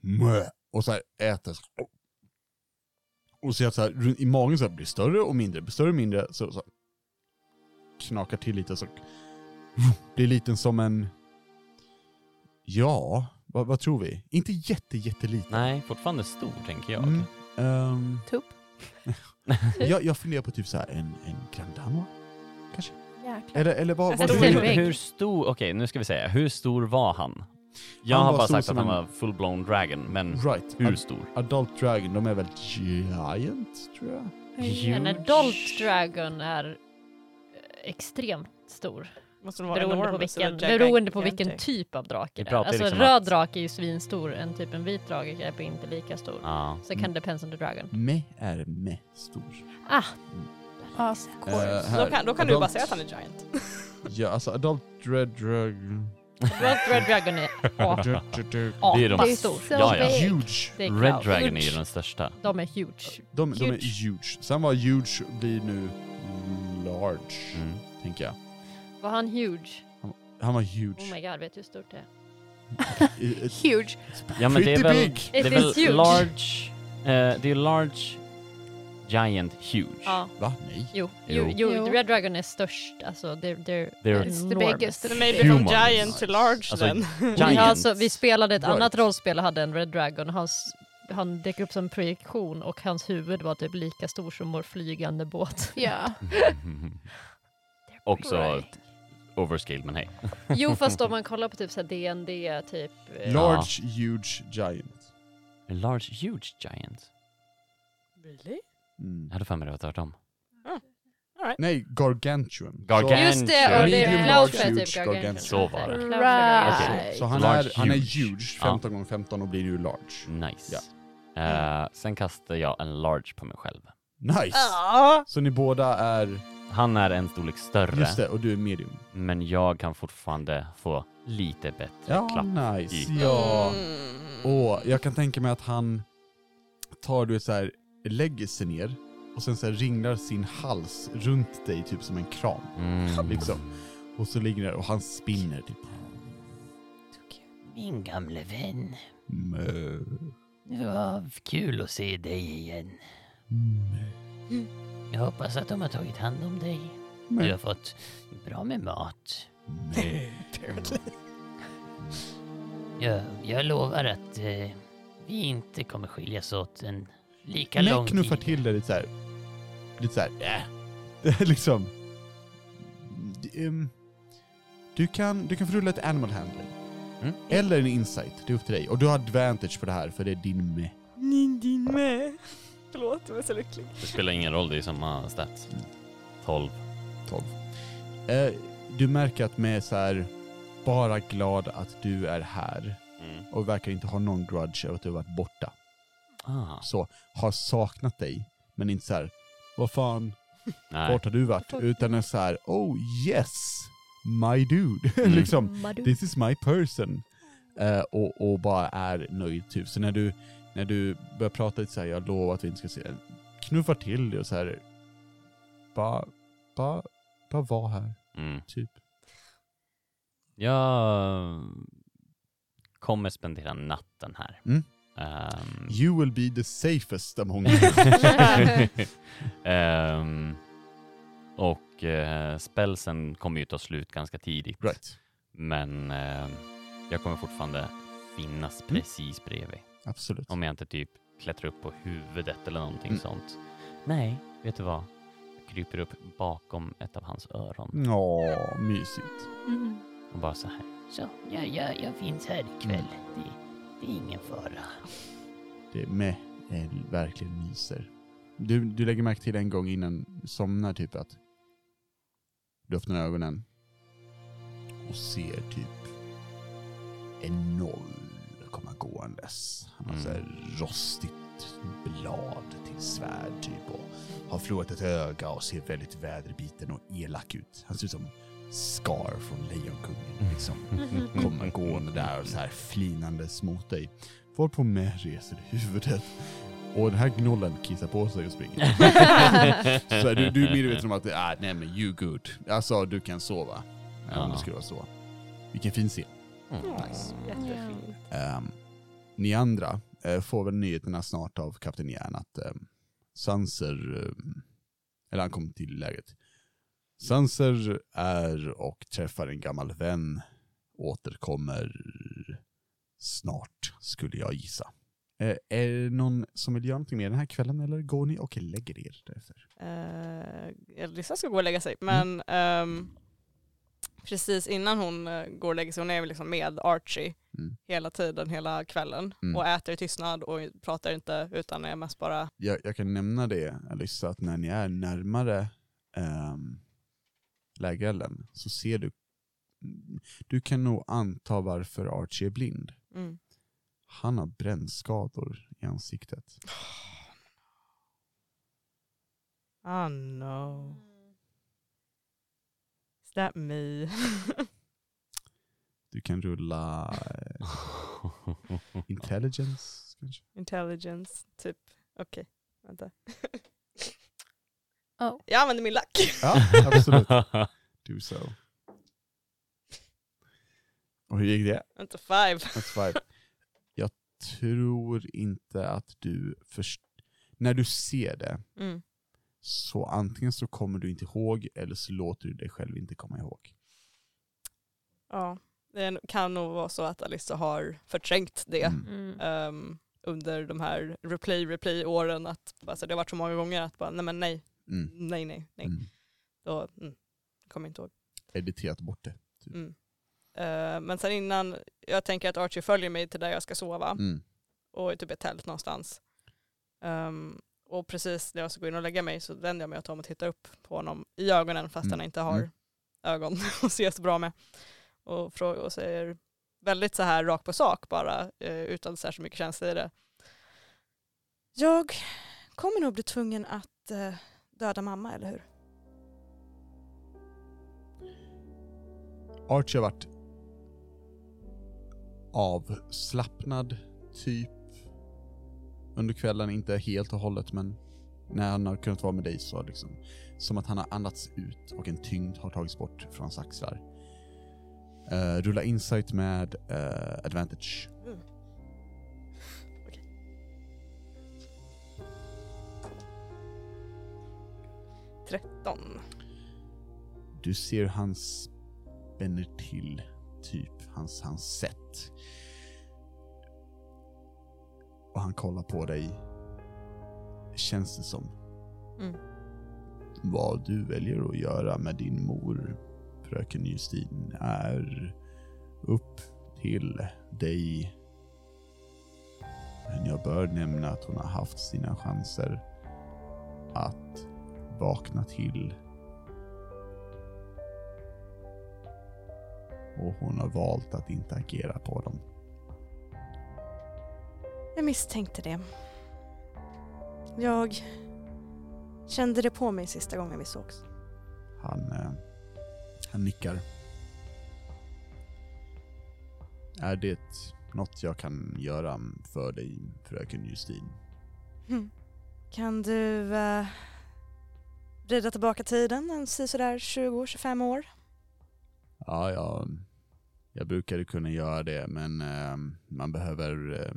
Mö. Och så här äter. Och ser att så här, i magen så här blir större och mindre, blir större och mindre, så, så knakar till lite så blir liten som en... Ja, vad, vad tror vi? Inte jätte, jätteliten. nej, fortfarande stor tänker jag. Mm. Ehm, Tupp. (laughs) jag, jag funderar på typ så här en, en grandanoa. Jäklar. Eller, eller vad, vad En tror Hur, hur stor, okej nu ska vi säga, hur stor var han? Jag Han har var bara sagt som att han en- var full-blown dragon, men Right. hur Ad, stor? adult dragon, de är väl giant, tror jag? En adult dragon är eh, extremt stor. Måste vara Beroende på, vilken, beroende på vilken typ av drake det är. Alltså liksom röd att- drake är ju svinstor, en typ en vit drake är inte lika stor. Ja. Så det kan depends on the dragon. Me är me stor. Ah, Of Eh, course. här, Då kan, då kan du ju bara adult- säga att han är giant. (laughs) Ja, alltså adult red dragon... Red, red dragon är dr- ja, Det är de- Det är Ja, ja. big. Huge. Det är Red cloud. Dragon är ju den största. De är huge. De, de är Huge. Sen var huge blir nu large, Mm. tänker jag. Var han huge? Han var huge. Oh my god, vet du hur stort det är? (laughs) I- Huge. (laughs) Ja men det är väl, big. det är It väl huge. large, eh, det är large, giant, huge. Ja, Va? Nej. jo. Jo. jo. jo. Red Dragon är störst. Alltså, they're, they're, They're- It's the biggest. Så maybe from Humans. giant to large Alltså, then. Giant. Ja, alltså, vi spelade ett Right. annat rollspel och hade en Red Dragon. Hans, han dök upp som projektion och hans huvud var typ lika stor som vår flygande båt. (laughs) Ja. (laughs) Också Right. overscaled, men hej. (laughs) Jo, fast om man kollar på typ så DND, typ... eh, Large, huge, giant. A large, huge giant. Really? Mm. Jag hade för mig det var tvärtom. Nej, gargantuan. Gargan- Just det, och det är large, Cloudflare huge, typ gargantuan. gargantuan. Så var det. Cloudflare. Okej. Så, så han, Large, är, han är huge. huge, 15 gånger 15 och blir ju large. Nice. Ja. Eh, sen kastar jag en large på mig själv. Nice! Ja. Så ni båda är, Han är en storlek större, just det, och du är medium. men jag kan fortfarande få lite bättre Ja, klapp. nice. i- Ja. Mm. Och jag kan tänka mig att han tar du så här, lägger sig ner och sen så här ringlar sin hals runt dig typ som en kram. Mm. Liksom. Och så ligger där och han spinner typ. Min gamle vän. Mö. Det var kul att se dig igen. Mö. Jag hoppas att de har tagit hand om dig. Du har fått bra med mat. (laughs) Jag, jag lovar att eh, vi inte kommer skiljas åt en lika Mö lång knuffar tid. till dig lite så här. Lite så här. Äh. (laughs) Det är liksom. Ehm, Du kan, du kan få rulla ett animal handling. Mm. Eller en insight, det är upp till dig. Och du har advantage på det här för det är din med. Din, din med. Förlåt, jag är så lycklig. Det spelar ingen roll, det är samma stats. 12. 12. Eh, du märker att med så här bara glad att du är här Mm. och verkar inte ha någon grudge över att du har varit borta. Ah. Så har saknat dig, men inte så här. vad fan, Nej. vart har du varit? Utan är så här, oh yes, my dude. (laughs) Mm. liksom, this is my person. Eh, och, och bara är nöjd typ. Så när du, när du börjar prata lite så här, jag lovar att vi inte ska se knuffar till dig och så här, bara, bara, bara var här, Mm. typ. Jag kommer spendera natten här. Mm. Ehm, You will be the safest among (laughs) ehm, och uh, spelsen kommer ju ta slut ganska tidigt. Right, Men ehm, jag kommer fortfarande finnas precis bredvid. absolut. Om jag inte typ klättrar upp på huvudet eller någonting Mm. sånt. Nej, vet du vad? Jag kryper upp bakom ett av hans öron Åh, mysigt. Mm. och bara så här. Så, jag, jag, jag finns här ikväll. Det, det är ingen fara. Det är med, är verkligen myser. Du, du lägger märke till en gång innan du somnar typ att du öppnar ögonen och ser typ en noll komma gåendes. Han har Mm. rostigt blad till svärd typ och har förlorat ett öga och ser väldigt väderbiten och elak ut. Han ser ut som Scar från Lejonkungen liksom. Kommer gående där och så här flinandes mot dig. Varpå med reser huvudet. Och den här gnollen kissar på sig och springer. (laughs) så är du, du är medveten om att, ah, nej men you good. Alltså du kan sova. Ja. Om det skulle vara så. Vilken fin scen. Mm. Nice. Jättefint. Ehm, ni andra eh, får väl nyheterna snart av Kapten Järn att um, Sanser, ehm, eller han kom till lägret. Sanser är och träffar en gammal vän, återkommer snart skulle jag gissa. Eh, är det någon som vill göra någonting mer den här kvällen eller går ni och lägger er därefter? Uh, Lisa ska gå och lägga sig, men ehm, precis innan hon eh, går och lägger sig, hon är liksom med Archie Mm. hela tiden, hela kvällen Mm. och äter i tystnad och pratar inte utan är mest bara Jag, jag kan nämna det, Alyssa, att när ni är närmare um, lägerelden så ser du, du kan nog anta varför Archie är blind. mm. Han har brännskador i ansiktet. Oh no. Is that me? (laughs) Du kan rulla (laughs) intelligence kanske? Intelligence, typ. Okej, vänta. (laughs) Oh. Jag använder min lack. Ja, absolut. (laughs) Do so. Och hur gick det? Vänta, five. That's five. Jag tror inte att du först... När du ser det, Mm. så antingen så kommer du inte ihåg eller så låter du dig själv inte komma ihåg. Ja, det kan nog vara så att Alissa har förträngt det. Mm. Ehm, under de här replay replay åren att alltså, det har varit så många gånger att bara nej men nej, Mm. nej nej nej. Mm. Då mm, kommer jag inte ihåg. Editerat bort det. Mm. Eh, men sen innan, jag tänker att Archie följer mig till där jag ska sova Mm. och i typ ett tält någonstans. Ehm, och precis när jag ska gå in och lägga mig så vänder jag mig åt honom och tittar upp på honom i ögonen fast Mm. han inte har Mm. ögon (laughs) och ser så bra med. Och, frå- och säger väldigt så här rakt på sak bara eh, utan särskilt mycket känsla i det. Jag kommer nog bli tvungen att eh, döda mamma, eller hur? Archie har varit avslappnad, typ, under kvällen. Inte helt och hållet, men när han har kunnat vara med dig så liksom, som att han har andats ut och en tyngd har tagits bort från hans axlar. Uh, rulla insight med uh, advantage. 13. Du ser han spänner till, typ. Hans, hans sätt. Och han kollar på dig, känns det som. Mm. Vad du väljer att göra med din mor, fröken Justin, är upp till dig. Men jag bör nämna att hon har haft sina chanser att vakna till. Och hon har valt att inte agera på dem. Jag misstänkte det. Jag kände det på mig sista gången vi sågs. Han, eh, han nickar. Är det något jag kan göra för dig, fröken Justin? Hm. Kan du uh, vrida tillbaka tiden en sådär 20-25 år? Ja, jag, jag brukade kunna göra det, men eh, man behöver eh,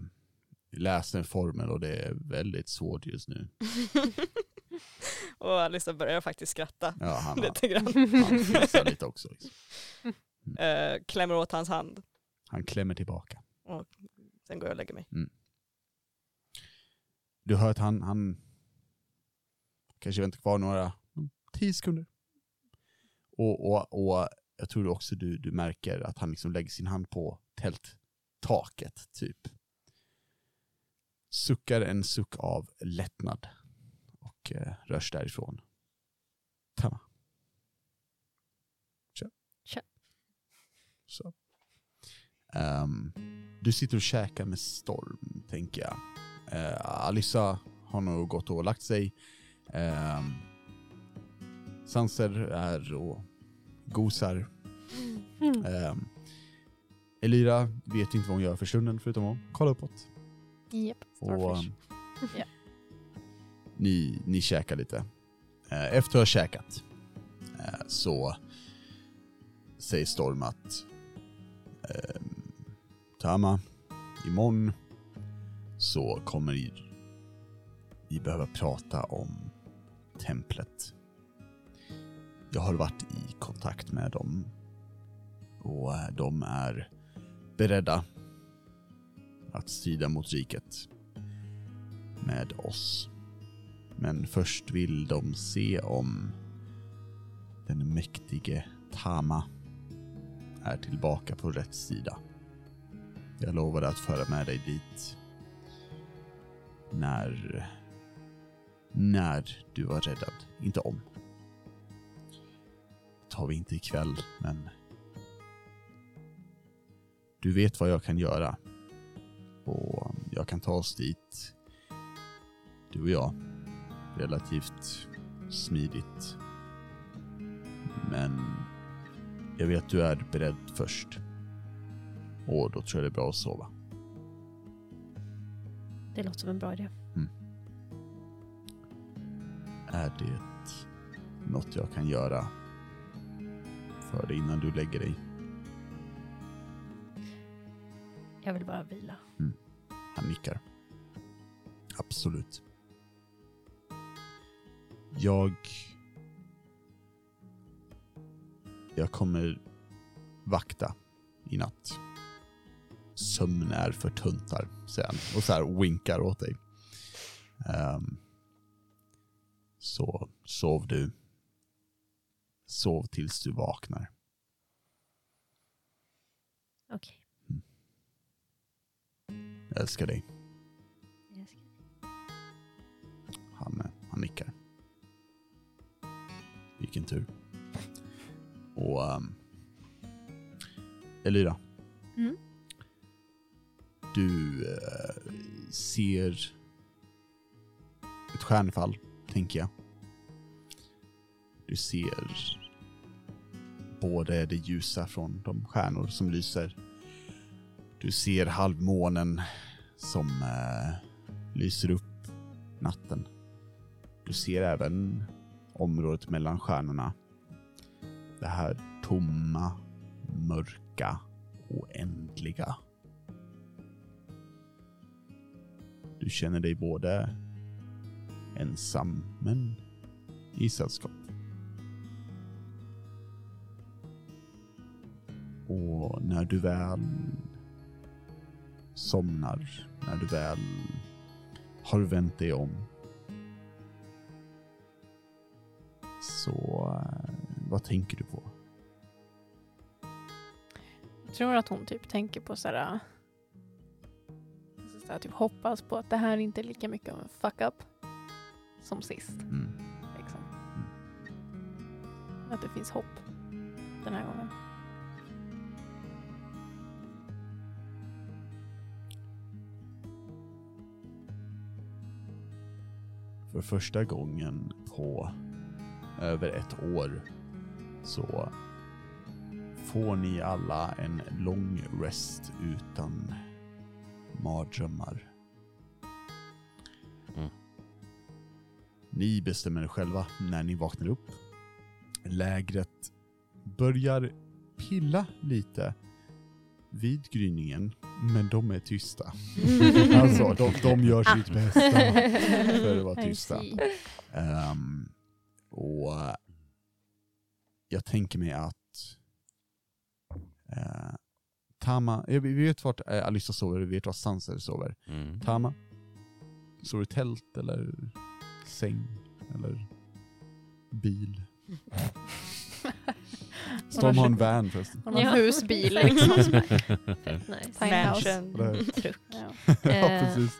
läsa en formel och det är väldigt svårt just nu. (laughs) och Alice börjar faktiskt skratta Ja, han, (laughs) lite grann. han fnissar lite också. Liksom. (laughs) Eh, klämmer åt hans hand. Han klämmer tillbaka. Sen går jag och lägger mig. Du hör att han, han kanske väntar kvar några, tio sekunder. Och, och, och jag tror också du, du märker att han liksom lägger sin hand på tälttaket, typ. Suckar en suck av lättnad och eh, rör sig därifrån. Tamma. Kör. Kör. Så. Ehm, du sitter och käkar med Storm, tänker jag. Uh, Alissa har nog gått och lagt sig. Um, Sanser är och gosar. Um, Elira vet inte vad hon gör för stunden förutom att kolla uppåt. Japp, Och, um, Ja. ni, ni käkar lite. Eh, efter att ha käkat eh, så säger Storm att ehm, Tama, imorgon så kommer vi, vi behöva prata om templet. Jag har varit i kontakt med dem och eh, de är beredda att strida mot riket med oss. Men först vill de se om den mäktige Tama är tillbaka på rätt sida. Jag lovade att föra med dig dit när... När du var räddad, inte om. Det tar vi inte ikväll, men... Du vet vad jag kan göra. Och jag kan ta oss dit, du och jag, relativt smidigt. Men jag vet att du är beredd först. Och då tror jag det är bra att sova. Det låter som en bra idé. Är det något jag kan göra för dig innan du lägger dig? Jag vill bara vila. Han nickar. Absolut. Jag... Jag kommer vakta i natt. Sömn är för tuntar, säger han och så här winkar åt dig. Ehm, så sov du. Sov tills du vaknar. Okej. Jag älskar dig. Jag ska- Han, eh, han nickar. Vilken tur. Och... Um, Elira. Mm. Du eh, ser ett stjärnfall, tänker jag. Du ser både det ljusa från de stjärnor som lyser. Du ser halvmånen som eh, lyser upp natten. Du ser även området mellan stjärnorna. Det här tomma, mörka, oändliga. Du känner dig både ensam men i sällskap. Och när du väl somnar, när du väl har vänt dig om så eh, vad tänker du på? Jag tror att hon typ tänker på sådär, eh, sådär typ hoppas på att det här inte är lika mycket av en fuck up som sist. Mm. Liksom. Att det finns hopp den här gången. för första gången på över ett år så får ni alla en lång rest utan mardrömmar. Ni bestämmer själva när ni vaknar upp. Lägret börjar pilla lite vid gryningen, men de är tysta. (laughs) Alltså, de, de gör sitt bästa för att vara (laughs) tysta. Ehm, och jag tänker mig att eh, Tama, vi vet vart eh, Alyssa sover, vi vet var Sanser sover. Mm. Tama, sover du i tält eller säng eller bil? (laughs) Storm har en van förresten. Hon har Ja. en husbil liksom. (laughs) Nice. Truck. (laughs) Ja. Eh. precis.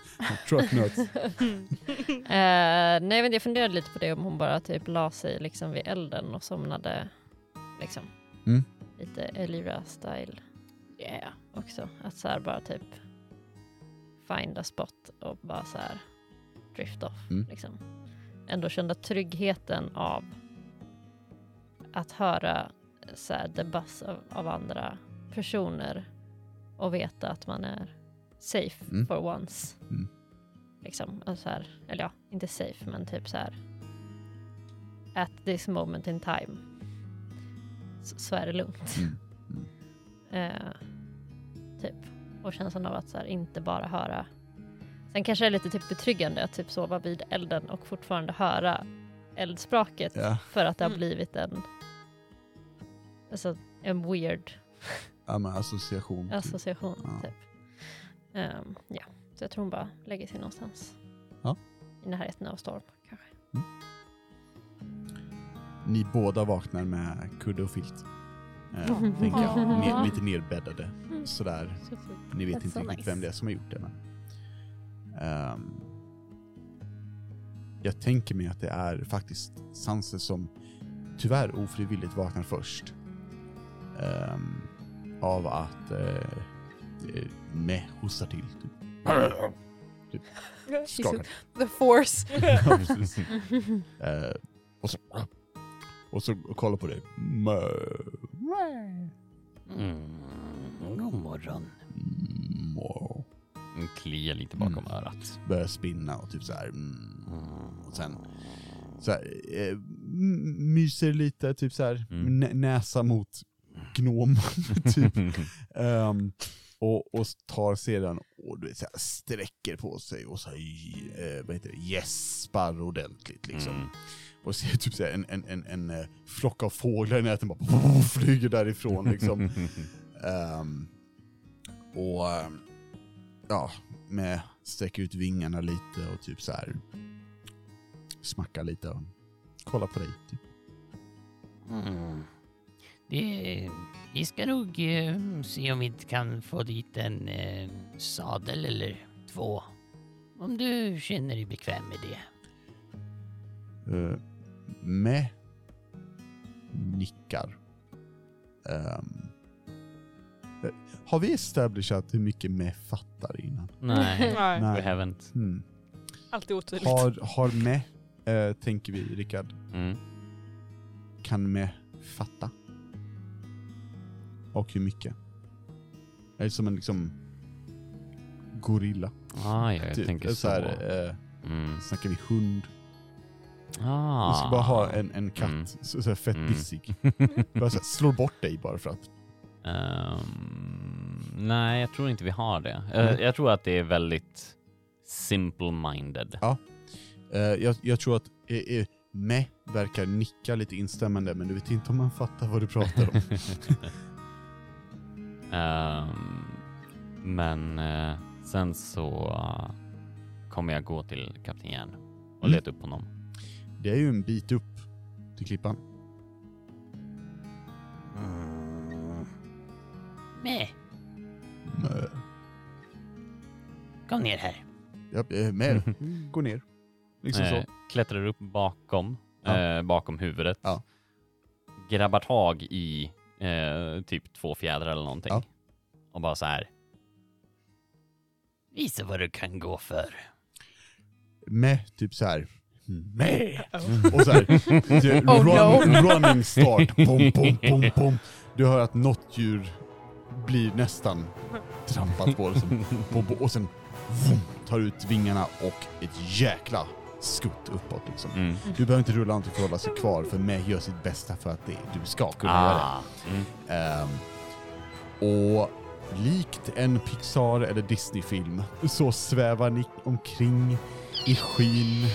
Truck nuts. Eh, nej men jag funderade lite på det om hon bara typ la sig liksom vid elden och somnade liksom. Mm. Lite Elira-style Yeah. också. Att så här bara typ find a spot och bara så här drift off Mm. liksom. Ändå kända tryggheten av att höra så här the buzz av, av andra personer och veta att man är safe Mm. for once. Mm. Liksom, så här, eller ja, inte safe men typ så här at this moment in time så, så är det lugnt. Mm. (laughs) Eh, typ. Och känslan av att så här, inte bara höra. Sen kanske det är lite typ betryggande att typ sova vid elden och fortfarande höra eldspråket Ja, för att det har Mm. blivit en alltså, en weird ja men association. typ. association. Ja. Typ. Ehm, ja, så jag tror hon bara lägger sig någonstans Ja. i närheten av storm kanske. Ni båda vaknar med kudde och filt. Eh, Mm. (laughs) tänker jag. Ner, lite nerbäddade. Sådär. Ni vet That's inte so riktigt nice. vem det är som har gjort det. Men, Ehm, jag tänker mig att det är faktiskt Sanse som tyvärr ofrivilligt vaknar först. Ehm, av att uh, med hostar till. Typ. (laughs) Typ (laughs) skakar. The force. (laughs) Eh, och så och så kollar på dig. Mm, god morgon. Mm, och Mm, Kliar lite bakom Mm. örat. börjar spinna och typ så här. Mm. Mm. Och sen så här, eh, myser lite, typ så här, Mm. nä- näsa mot gnom, (laughs) typ. (laughs) Ehm, och, och tar sedan och du vet, så här, sträcker på sig och så här, eh, vad heter det, gäspar ordentligt liksom. Mm. Och ser typ så här, en, en, en, en eh, flock av fåglar i näten bara (laughs) flyger därifrån liksom. Ehm, och ehm, ja, med sträcker ut vingarna lite och typ så här smackar lite och kollar på dig. Typ. Mm. Det, vi ska nog eh, se om vi inte kan få dit en eh, sadel eller två. Om du känner dig bekväm med det. Uh, med nickar. Eh, har vi establishat hur mycket med fattar innan? (laughs) Nej, Nej, we haven't. Hmm. alltid otydligt. Har, har med, eh, tänker vi Rickard, Mm. kan med fatta? Och hur mycket? Är det som en liksom gorilla? Ah, ja, jag Typ, tänker så så. här, eh, Mm. snackar vi hund? Ah. Vi ska bara ha en, en katt, Mm. så, så här fett Mm. bissig. (laughs) Bara så här, slår bort dig bara för att. Ehm, nej, jag tror inte vi har det. Eh, Nej. jag tror att det är väldigt simple-minded. Eh, jag, jag tror att eh, eh, med verkar nicka lite instämmande, men du vet inte om man fattar vad du pratar om. (laughs) Ehm, men sen så kommer jag gå till Kapten Järn och Mm. leta upp honom. Det är ju en bit upp till klippan. Mm. Mö. Kom ner här. Ja, eh, med. (laughs) Gå ner. Liksom Eh, så. klättrar upp bakom, Ja. eh, bakom huvudet. Ja. Grabbar tag i eh, typ två fjädrar eller någonting. Ja. Och bara så här. Visa vad du kan gå för. Med typ så här med. Och så här, det, Oh, run, running start, bom, bom, bom, bom. Du hör att något djur blir nästan trampat på det, som, bom, bom, och sen vroom, tar ut vingarna och ett jäkla skutt uppåt liksom. Mm. Du behöver inte rulla någonting för att hålla sig kvar, för Meh gör sitt bästa för att det, du ska kunna göra det. Ah. Ehm, och likt en Pixar eller Disney-film så svävar ni omkring i skyn,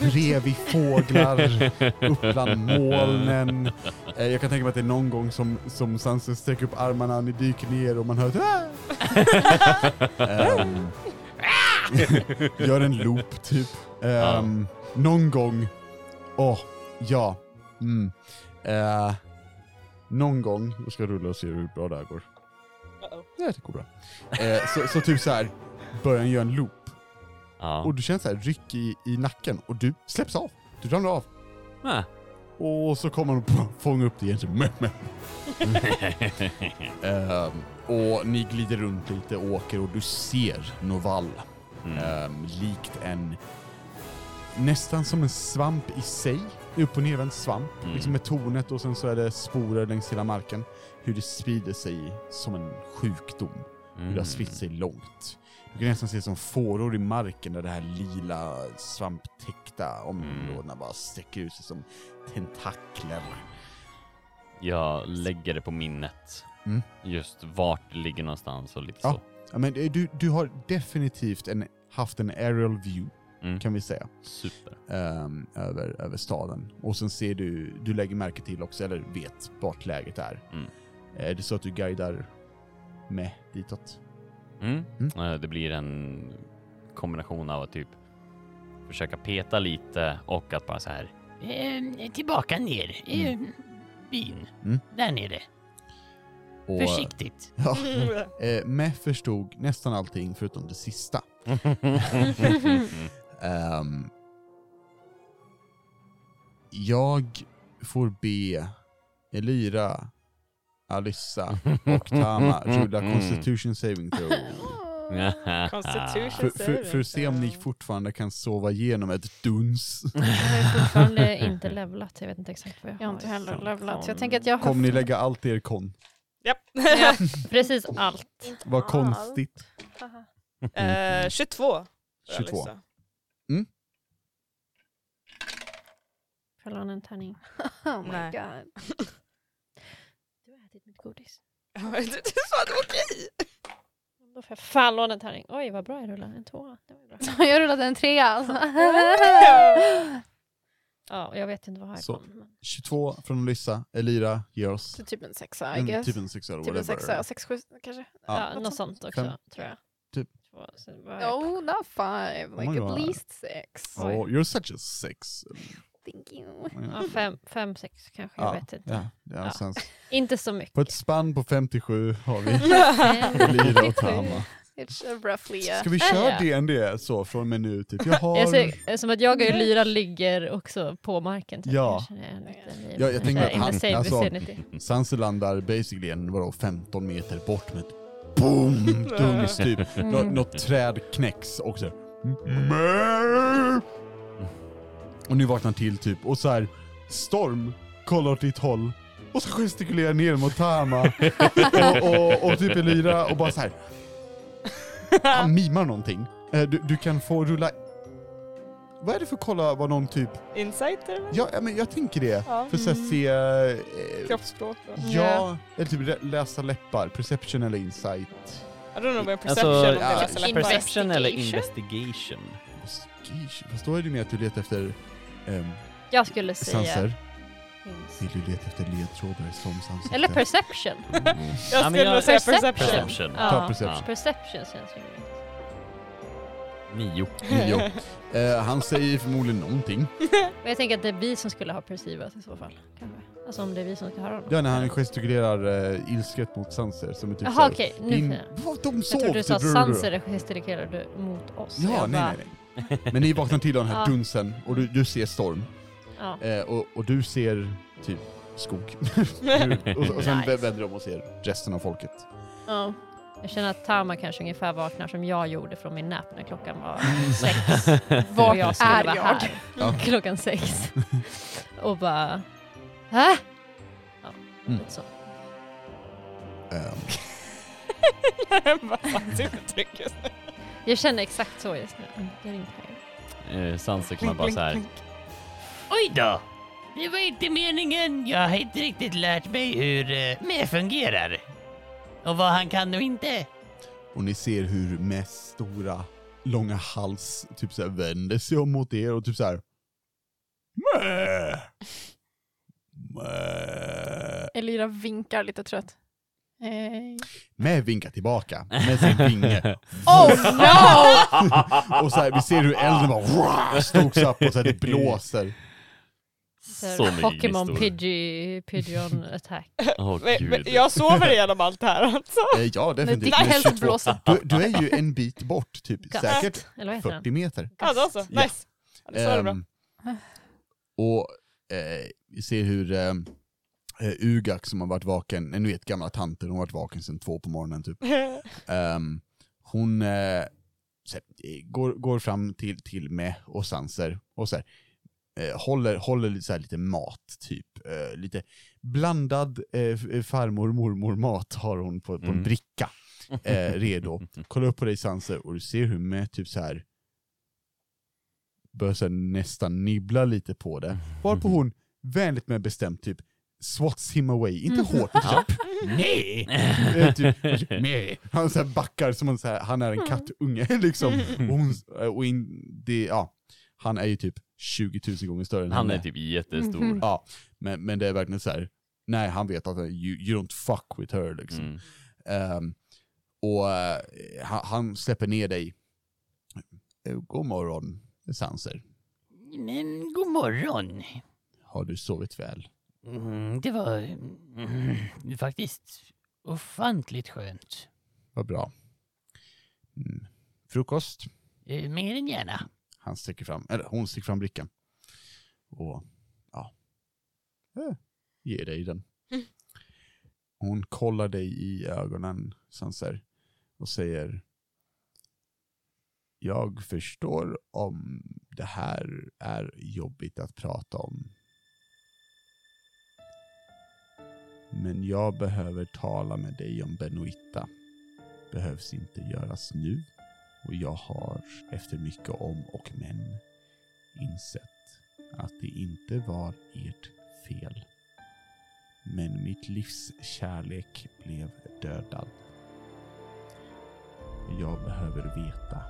bredvid fåglar, upp bland molnen. Eh, jag kan tänka mig att det är någon gång som, som Sansa sträcker upp armarna, ni dyker ner och man hör ett "Ah!" Ehm, (laughs) Gör en loop typ. Ehm, Någon gång, åh, ja. Mm. Eh, någon gång, jag ska rulla och se hur bra det här går. Uh-oh. Ja, det går bra. Eh, så, så typ så här börjar göra en loop. Ja. Och du känner så här ryck i, i nacken och du släpps av. Du ramlar av. Ah. Och så kommer de fånga upp dig igen. Så, meh, meh. (laughs) Ehm, och ni glider runt lite och åker och du ser Noval. Mm. Ehm, likt en... Nästan som en svamp i sig. Upp och nervänd svamp. Mm. Liksom med tornet och sen så är det sporer längs hela marken. Hur det sprider sig som en sjukdom. Hur det har spritt sig långt. Du kan nästan se som fåror i marken där det här lila svamptäckta områdena bara sträcker ut sig som tentakler. Jag lägger det på minnet. Mm. Just vart det ligger någonstans och lite Ja. så. Ja, men eh, du, du har definitivt en, haft en aerial view, Mm. kan vi säga, Super. ehm, över, över staden. Och sen ser du, du lägger märke till också, eller vet vart läget är. Mm. Är det så att du guidar med ditåt? Mm. Mm. Eh, Det blir en kombination av att typ försöka peta lite och att bara så här. Eh, tillbaka ner. Eh, byn. Mm. Där nere. Och, Försiktigt. (laughs) Ja, eh, med förstod nästan allting förutom det sista. (laughs) Ehm, jag får be Elira, Alyssa (laughs) och Tama rulla Constitution Saving Throw. (laughs) Constitution För, för, för att se om ni fortfarande kan sova igenom ett duns. (laughs) Jag har fortfarande inte levlat, jag vet inte exakt vad jag har. Jag har inte heller levlat. Jag tänker att jag har... Kommer ni lägga allt i er kon? Japp. Ja, precis allt. Vad konstigt. Eh, 22. 22. Alyssa. Får jag låna en tärning? Oh my god. Du har ätit mitt godis. (laughs) Ja, Du du sa att det var okej! Då får jag fan låna en tärning. Oj vad bra jag rullade, en tvåa. Det var bra. (laughs) Jag rullade en trea alltså. Ja, (laughs) jag vet inte vad jag Så. kom. Men... 22 från Alyssa, Elira ger oss Så typ en sexa I en, guess. typ en sexa eller Typ en whatever. sexa, sex, sju kanske. Ja, något något sånt också Fem. tror jag. Typ. Två, så Oh, not five. Oh Like at God. least six. Oh, you're such a six. Thank you. Ja, fem, fem, sex kanske, jag Ja, vet inte. Ja, ja, Ja. Sen, Inte så på ett mycket. spann på 57 har vi (laughs) Elira och Tama. It's roughly uh, Ska vi köra. D&D så från och med nu? Typ? Jag har... Jag ser, som att jag och Lyra ligger också på marken. Typ. Ja. Ja, jag tänker att han- alltså-. Sanse landar basically en, vadå, 15 meter bort med ett boom, duns typ. Nå, Mm. något träd knäcks och så här, "Mää!" Och nu vaknar han till typ och så här Storm kollar åt ditt håll och så gestikulerar ner mot Tama (laughs) och, och, och typ Elira och bara så här. Han mimar någonting. Eh, Du, du kan få rulla... Vad är det för kolla vad någon typ... Insight eller? Ja, men jag tänker det. Ja. För så här, se... eh, Kroppsspråk. då. Ja, eller typ lä- läsa läppar, perception eller insight. I don't know Alltså, perception om det ja, läsa läppar. perception eller Investigation? investigation? Investigation. Fast då är det mer att du letar efter um, Jag skulle säga... sanser. Vill du leta efter ledtrådar som sanser? Eller perception. (laughs) Mm. Jag Ja, men skulle jag- säga Perception. perception. Perception. Ja. Ta perception. Perception känns rimligt. Nio. Nio. (laughs) Eh, han säger förmodligen någonting. (laughs) Men jag tänker att det är vi som skulle ha perceivat i så fall. Kanske. Alltså om det är vi som ska höra honom. Ja, när han gestikulerar uh, ilsket mot sanser som är typ Jaha okej, nu din... jag. Vad, De Jag sov! trodde du sa typ. Sanser gestikulerade mot oss. Ja, jag nej, bara, nej nej. Men ni vaknar till av den här Ja. dunsen och du, du ser storm. Ja. Eh, och, och du ser typ skog. (laughs) du, och, och sen Nice. vänder de och ser resten av folket. Ja. Jag känner att Tama kanske ungefär vaknar som jag gjorde från min nap när klockan var (laughs) sex. (laughs) Och jag skulle är vara jag? här Ja. klockan sex. och bara... Äh? Ja, Mm. lite så. Ehm, Vad fan nu. Jag känner exakt så just nu. I'm getting tired. Eh, Sansa kommer bara så här. Oj då! Det var inte meningen. Jag har inte riktigt lärt mig hur uh, med fungerar. Och vad han kan och inte. och ni ser hur med stora, långa hals typ så här vänder sig om mot er och typ så här. Mä! Mä! Elira vinkar lite trött. Hej. Med vinkar tillbaka med sin vinge. (laughs) Oh no! (laughs) Och så här, vi ser hur elden bara stokes upp och så här, det blåser. Så Så mycket Pokémon. Pidgey, Pigeon attack. (laughs) Åh Men, men jag sover igenom allt här alltså. Eh, Ja, definitivt. ditt Med hälsa 22. blåser. Du, du är ju en bit bort, typ Gast. säkert Eller vad heter den? 40 meter. Ja, då så. Nice. Ja, det svarade bra. Ehm, och eh, vi ser hur ehm, eh, Ugak som har varit vaken, eh, ni vet gamla tanter, hon har varit vaken sedan två på morgonen typ. (laughs) Ehm, hon eh, så här, eh, går, går fram till, till med och Sanser och så här, eh, håller, håller lite, så här, lite mat, typ. Eh, lite blandad eh, f- farmor mormor mat har hon på, på en Mm. bricka (laughs) eh, redo. Kolla upp på dig Sanser och du ser hur med typ så här börjar så här, nästan nibbla lite på det. (laughs) Varpå hon vänligt men bestämt typ swats him away, inte hårt, men typ (laughs) nej! Eh, typ, nej. Han så här backar som om så här, han är en kattunge (laughs) liksom. Och, hon, och in, det, ja, han är ju typ 20 000 gånger större än Han är typ jättestor. Mhm. Ja, men, men det är verkligen så här. nej han vet att you, you don't fuck with her liksom. Mm. Ehm, och eh, han, han släpper ner dig. Eh, God morgon, Sanser. Men god morgon. Har du sovit väl? Mm, det var mm, faktiskt ofantligt skönt. Vad bra. Mm. Frukost? Eh, Mer än gärna. Han sträcker fram, eller hon sträcker fram brickan. Och ja, eh, ger dig den. Mm. Hon kollar dig i ögonen, Sanser, och säger Jag förstår om det här är jobbigt att prata om. Men jag behöver tala med dig om Benoita. Behövs inte göras nu. Och jag har efter mycket om och men insett att det inte var ert fel. Men mitt livs kärlek blev dödad. Jag behöver veta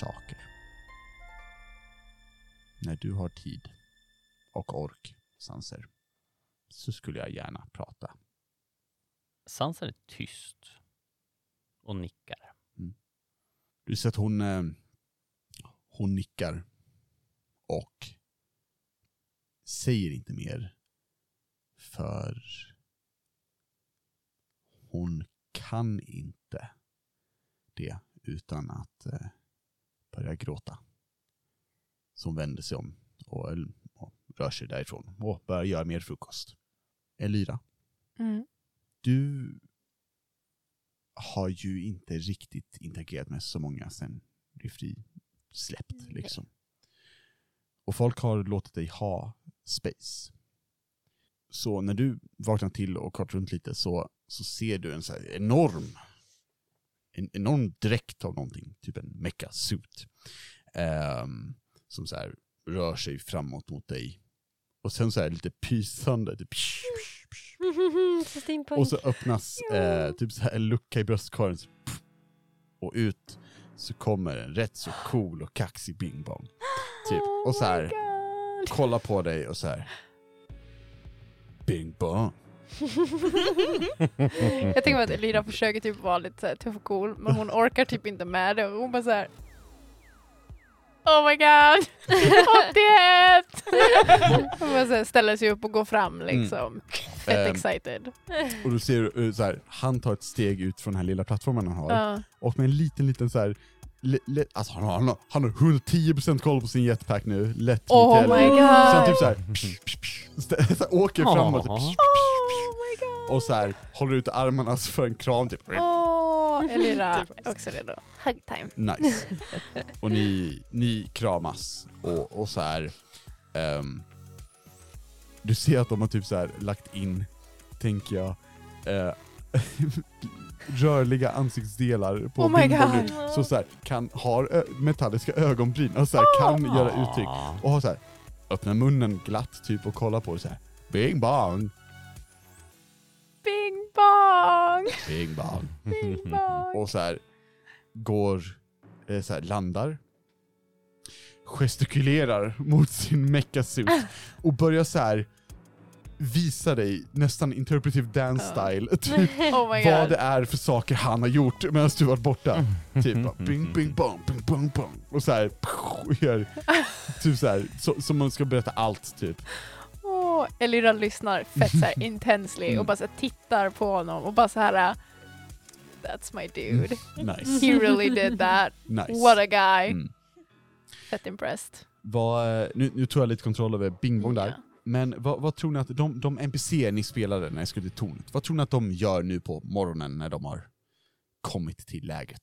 saker. När du har tid och ork, Sanser, så skulle jag gärna prata. Sansa är tyst och nickar. Du ser att hon, eh, hon nickar och säger inte mer för hon kan inte det utan att eh, börja gråta. Så hon vänder sig om och rör sig därifrån och börjar göra mer frukost. Elira, Mm. du har ju inte riktigt interagerat med så många sen du släppt liksom. Och folk har låtit dig ha space. Så när du vaknar till och kollar runt lite så, så ser du en så här enorm en enorm dräkt av någonting, typ en mecha suit. ehm, som så här rör sig framåt mot dig. Och sen så här lite pysande, typ Så (laughs) steampunk. och så öppnas eh, typ så här en lucka i bröstkorgen. så pff, Och ut så kommer en rätt så cool och kaxig Bing Bong. Typ. (gasps) Och så här kolla på dig och så här. Bing Bong. (laughs) Jag tänker att Elira försöker typ vara lite tuff och cool, men hon orkar typ inte med det. Och hon bara så här. Oh my god! (laughs) 81! Hon bara så här ställer sig upp och går fram liksom. Fett Ehm, excited. Och du ser eh, så här, han tar ett steg ut från den här lilla plattformen han har. Ja. Och med en liten, liten så här. Le, le, alltså han har, han, har, han har 110% koll på sin jetpack nu. Lätt Oh my god! Så han typ så här, psh, psh, psh, (laughs) så åker framåt Ja. psh, Oh my god! Och så här håller ut armarna för en kram typ. Åh, Åh, (laughs) Elira Typ. också redo. Hug time. Nice. (laughs) Och ni, ni kramas och, och så här. ehm, du ser att de har typ så här lagt in, tänker jag, eh, (laughs) rörliga ansiktsdelar på Oh. God. Så, så här, kan, har metalliska ögonbryn och så här, kan göra uttryck. Och har så här, öppnar munnen glatt typ och kollar på det så här. Bing bong, Bing bong! bing bong. Bing (laughs) bong! och så här går, eh, så här, landar, gestikulerar mot sin meckasuit och börjar så här visa dig, nästan interpretive dance style, typ (laughs) Oh my vad god. det är för saker han har gjort medan du varit borta. (laughs) Typ bara, bing bing bong, bing bong bong. Och så här, gör, typ så här, så, som man ska berätta allt typ. Åh, Elira lyssnar fett såhär (laughs) intensely Mm. och bara så tittar på honom och bara så här. That's my dude. Nice. He really did that. nice. What a guy. Mm. Fett impressed. Vad, nu, nu tog jag lite kontroll över Bing Bong där. Ja. Men vad, vad tror ni att de, de NPC ni spelade när jag skulle till tornet, vad tror ni att de gör nu på morgonen när de har kommit till läget?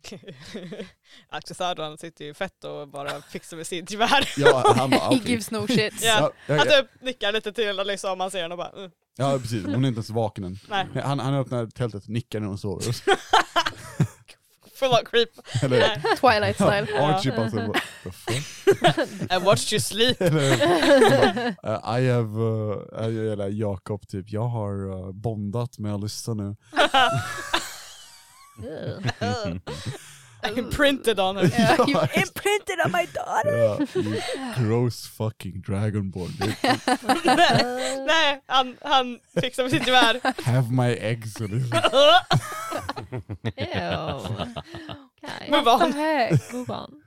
(laughs) Axel Söderman sitter ju fett och bara fixar med sitt gevär. Ja, han bara, He (laughs) okej. gives no shits. Ja. Ja, Han typ nickar lite till liksom man ser henne och bara mm. ja, precis. Hon är inte ens vaken än. Nej, Han, han öppnar tältet, nickar när hon sover. (laughs) full on creep. Eller. Twilight style. ja, Archie bara så, what the fuck? I watched you sleep. Eller, uh, I have, uh, eller Jakob typ, jag har uh, bondat med Alyssa nu. (laughs) Imprinted on her. (laughs) Yeah, Ja, you imprinted on my daughter. Ja, you gross fucking dragonborn. dude. (laughs) Nej, han, han fixar med sitt gevär. Have my eggs. Ew. Okay. Move on. Move on.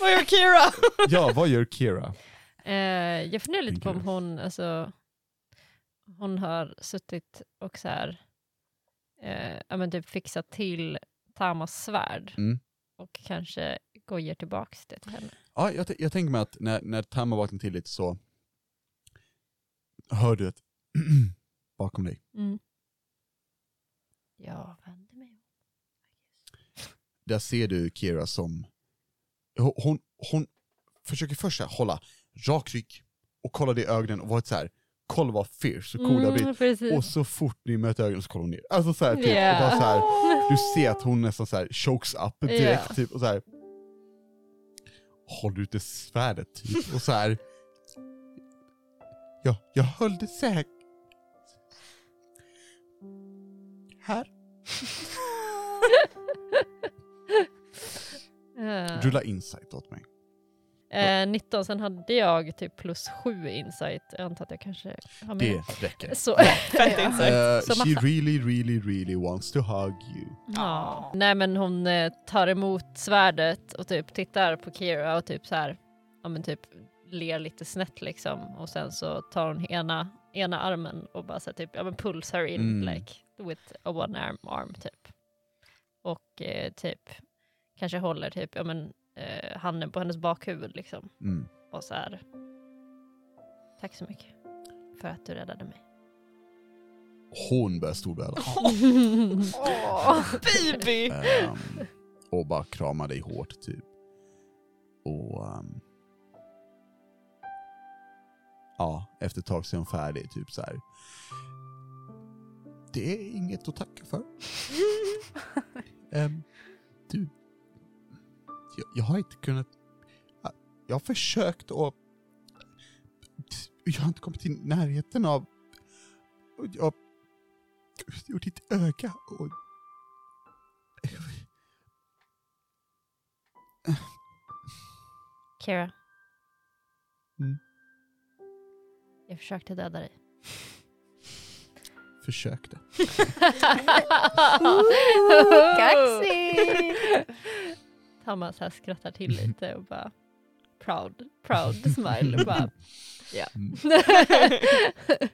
Vad gör Kira? Ja, vad gör Kira? Eh, jag funderar lite på om hon, alltså, hon har suttit och så här, eh, ja, men typ fixat till Tamas svärd Mm. och kanske går och ger tillbaks det till henne. Ja, jag, jag tänker mig att när, när Tamma vaknar till lite så hör du ett (clears throat) bakom dig. Mm. Jag vänder mig. Där ser du Kira som, hon, hon, försöker först hålla rak rygg och kolla dig i ögonen och vara så här, kolla vad fierce och cool det har blivit. Mm, precis. Och så fort ni möter ögonen så kollar hon ner. Alltså så här, typ, och bara så här, (laughs) du ser att hon nästan så här chokes up direkt Ja. typ och så här håller ute svärdet typ och så här. Ja, jag höll det säkert. Här. (laughs) Rulla insight åt mig. Eh, 19, sen hade jag typ plus 7 insight. Jag antar att jag kanske har med. Det räcker. (laughs) Så, Fett (laughs) Ja. insight. Uh, she really, really, really wants to hug you. ja. Nej men hon eh, tar emot svärdet och typ tittar på Kira och typ så här, ja men typ ler lite snett liksom och sen så tar hon ena, ena armen och bara så här, typ, ja men pulls her in Mm. like with a one arm arm typ. Och eh, typ kanske håller typ, ja men eh, handen på hennes bakhuvud liksom Mm. och så här. Tack så mycket för att du räddade mig. Hon börjar storböla. (laughs) Åh. Baby! Ehm, och bara kramar dig hårt typ. Och ehm, ja, efter ett tag så är hon färdig typ så här. Det är inget att tacka för. (laughs) Ehm, du, jag, jag har inte kunnat, jag har försökt och jag har inte kommit i närheten av, jag, och ditt öga och Kira. Mm. Jag försökte döda dig. försökte. (laughs) Kaxig! (laughs) Thomas här skrattar till lite och bara proud, proud (laughs) smile. och Bara, ja. Mm. (laughs)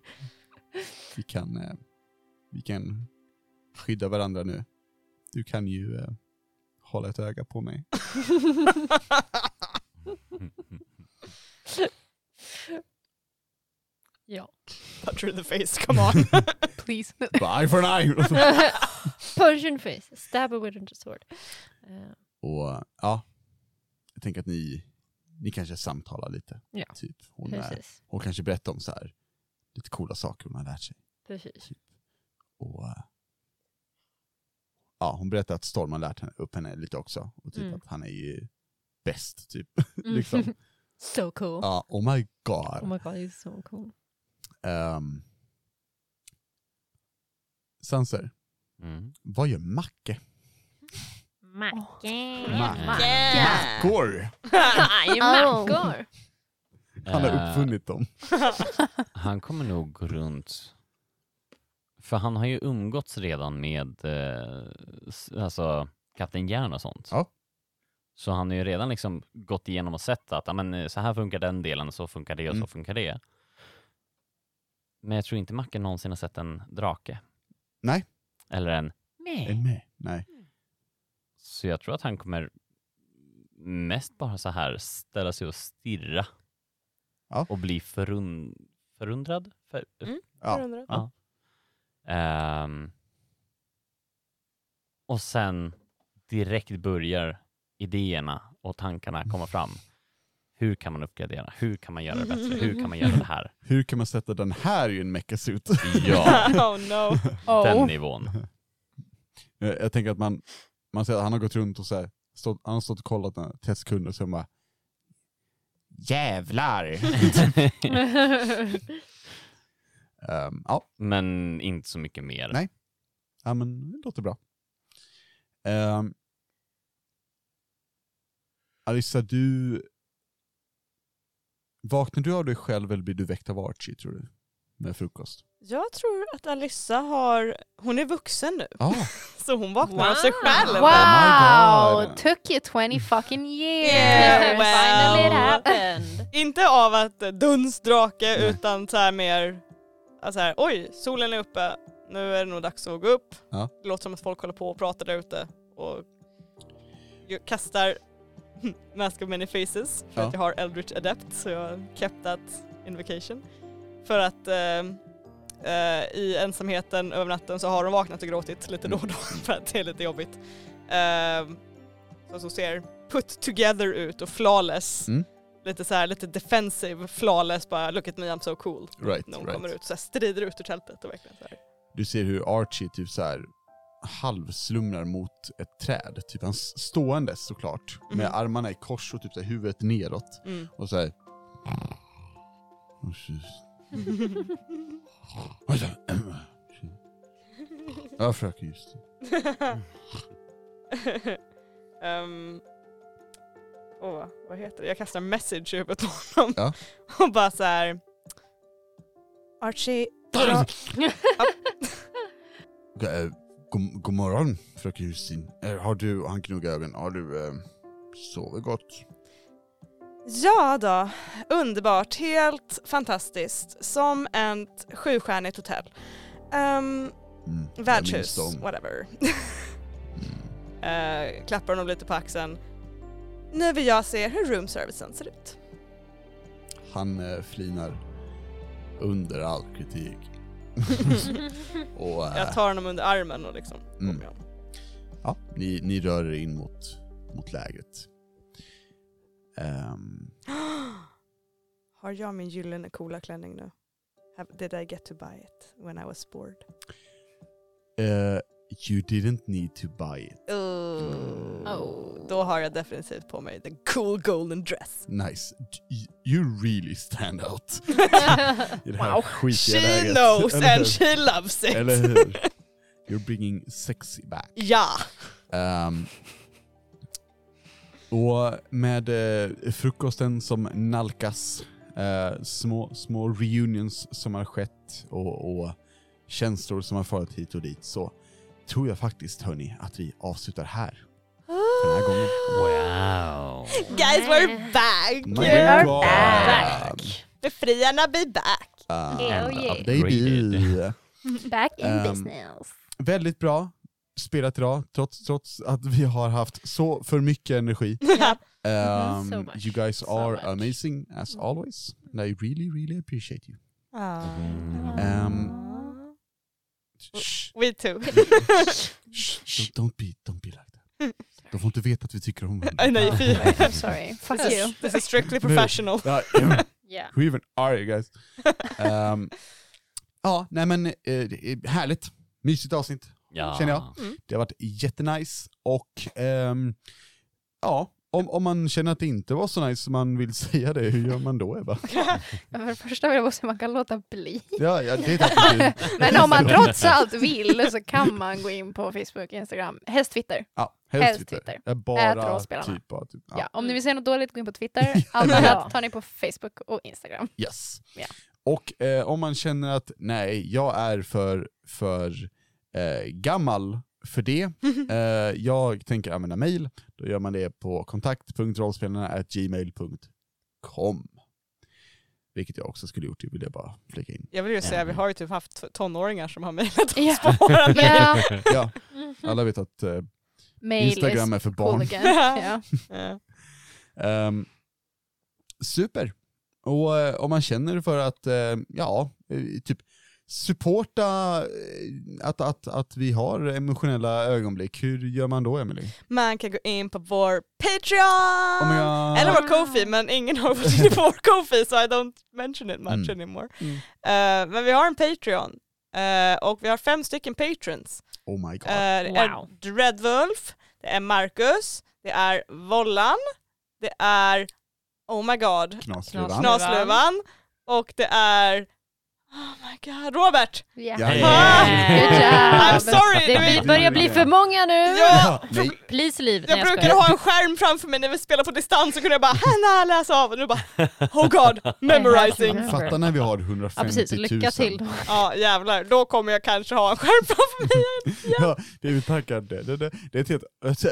Vi kan, eh, vi kan skydda varandra nu. Du kan ju eh, hålla ett öga på mig. (laughs) Ja. Punch her in the face, come on. Please. Eye for eye! Punch in the face, stab her with a sword. Eh, och ja, jag tänker att ni, ni kanske samtalar lite. Ja. Typ. Hon, är, precis. hon kanske berättar om så här lite coola saker hon har lärt sig. precis. Och, eh, ja, hon berättar att Storm har lärt henne, upp henne lite också. Och typ Mm. att han är ju bäst, typ. Mm. (laughs) liksom. (laughs) So cool. Ja, oh my god. Oh my god, he's so cool. Um, Sanser, Mm. vad gör Macke? Macke. Macke. Mackor! I'm mackor. Han har Eh, uppfunnit dem. (laughs) Han kommer nog gå runt. För han har ju umgåtts redan med eh, alltså, Kapten Järn och sånt. Ja. Så han har ju redan liksom gått igenom och sett att eh, så här funkar den delen, så funkar det och Mm. så funkar det. Men jag tror inte Macke någonsin har sett en drake. Nej. Eller en Är nej. med? Nej. Så jag tror att han kommer mest bara så här ställa sig och stirra. Ja. Och bli förund förundrad. För, Mm. Ja. Undrar. Ja. Ehm, och sen direkt börjar idéerna och tankarna komma fram. Hur kan man uppgradera? Hur kan man göra det bättre? Hur kan man göra det här? (laughs) Hur kan man sätta den här i en mechasuit? Ja, (laughs) oh no. den Oh. nivån. jag, (laughs) jag tänker att man, man ser att han har gått runt och så här, stått, han har stått och kollat några 30 sekunder och så bara Jävlar! (laughs) Ehm, ja, Men inte så mycket mer. Nej. ja, men det låter bra. Um, Alissa, du... Vaknar du av dig själv eller blir du väckt av Archie tror du? Med frukost? Jag tror att Alyssa har, hon är vuxen nu, Ja, (laughs) så hon vaknar av sig Wow. själv. Oh Wow! God. Took you 20 fucking years! Yeah, well. Finally it happened. Inte av att eh, dunsdrake Nej. utan så här mer, alltså här, oj solen är uppe, nu är det nog dags att gå upp. Ja. Det låter som att folk håller på och pratar där ute och kastar (laughs) Mask of Many Faces för Ja. att jag har Eldritch Adept så jag har kept that invocation. För att eh, eh, i ensamheten över natten så har de vaknat och gråtit lite då och då (laughs) för att det är lite jobbigt. Eh, så, så ser put together ut och flawless. Mm. Lite så här, lite defensive, flawless, bara look at me I'm so cool. right. När hon right. kommer ut så här, strider ut ur tältet och verkligen så här. Du ser hur Archie typ så här halvslumrar mot ett träd, typ han ståendes såklart, med Mhm. armarna i kors och typ så här, huvudet neråt. Mm. Och så här. (laughs) Oj, så- Ja fröken just um, (laughs) åh, vad heter det? Jag kastar message huvudet på honom. Ja. (laughs) Och bara så här. Archie, bra. (laughs) Okej, eh, god, god morgon fröken Justin. Eh, Har du, han gnuggar ögonen, har du eh, sovit gott? Ja då, underbart, helt fantastiskt. Som ett sjustjärnigt hotell. Um, Mm, värdshus, whatever. (laughs) Mm. uh, klappar honom lite på axeln. Nu vill jag se hur roomservicen ser ut. Han eh, flinar under all kritik. (laughs) och, eh, Jag tar honom under armen och liksom Mm. ja, ni, ni rör er in mot, mot lägret. Ehm, (gasps) Har jag min gyllene coola klänning nu? Have, did I get to buy it when I was bored? eh, you didn't need to buy it. Oh. Då har jag definitivt på mig the cool golden dress. Nice. You really stand out. (laughs) I det här Wow. skitiga She läget. knows Eller and hur? she loves it! Eller hur? (laughs) You're bringing sexy back. Ja! Ehm, och med eh, frukosten som nalkas, eh, små, små reunions som har skett och, och känslor som har farit hit och dit så tror jag faktiskt hörni att vi avslutar här för den här gången. Wow. Guys we're back! My You're God. back. Befriarna be back! Uh, Yeah, yeah. (laughs) baby. Back in Ehm, business. Väldigt bra spelat idag, trots, trots att vi har haft så för mycket energi. (laughs) Um, so you guys So are much. amazing as always, and I really, really appreciate you. Ehm, shh, We too. (laughs) shh, (laughs) don't, be, don't be like that. De får inte veta att vi tycker om Nej, nej, fy. I'm sorry. Fuck you. This is strictly professional. Yeah. Who even are you guys? Ehm, ja, nej men eh, härligt. Mysigt avsnitt. Ja. Känner jag. Det har varit jättenice och ehm, ja, om, om man känner att det inte var så nice som man vill (laughs) säga det, hur gör man då Ebba? (laughs) För det första vill jag bara säga att man kan låta bli. Ja, ja det är. (laughs) Men om man trots allt vill så kan man gå in på Facebook, Instagram, helst Twitter. Ja, Helst helst Twitter. Twitter. Bara typ av, typ, Ja. ja. om ni vill se något dåligt, gå in på Twitter. Allt Ja. annat tar ni på Facebook och Instagram. Yes. Ja. Och eh, om man känner att nej, jag är för, för eh, gammal för det, (laughs) eh, jag tänker använda mail, då gör man det på kontakt.rollspelarna.gmail.com. Vilket jag också skulle gjort, det vill jag bara flika in. Jag vill ju säga, vi har ju typ haft tonåringar som har mejlat oss på våra (laughs) mejl. (laughs) Ja, alla vet att eh, mail Instagram är för barn. Ja. Ja. Ehm, super. Och eh, om man känner för att, eh, ja, eh, typ supporta eh, att, att, att vi har emotionella ögonblick, hur gör man då Emily? Man kan gå in på vår Patreon! Oh God. Eller vår Kofi, men ingen har varit inne på vår Kofi så I don't mention it much Mm. anymore. Mm. Eh, men vi har en Patreon eh, och vi har fem stycken patrons. Oh my god. Eh, det är Wow. Dreadwolf, det är Marcus, det är Vollan, det är Oh my god, Knasluvan. Knas- Knasluvan och det är Oh my god, Robert! Ja. Ja. Ah! Good job. I'm sorry! Det börjar bli för många nu. ja, Please leave. jag brukade skojar. ha en skärm framför mig när vi spelade på distans så kunde jag bara Hanna läsa av och nu bara Oh god, (laughs) memorizing! fatta när vi har Ja 150 precis, 000. lycka till. Ja jävlar, då kommer jag kanske ha en skärm framför mig. (laughs) Ja, det är vi tackar. Det, det, det, det, är ett helt,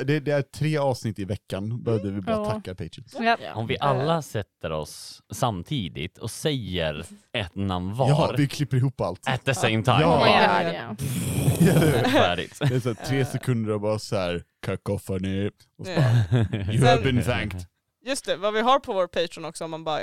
det, det är tre avsnitt i veckan, behövde vi bara Ja. tacka Patreons. Ja. Om vi alla sätter oss samtidigt och säger ett namn var Ja, vi klipper ihop allt. at the same time. Ja. God, ja. Färdigt. Det är så här, tre sekunder och bara så här cacophony, och så Ja. bara, you have been thanked. Just det, vad vi har på vår Patreon också, om man bara,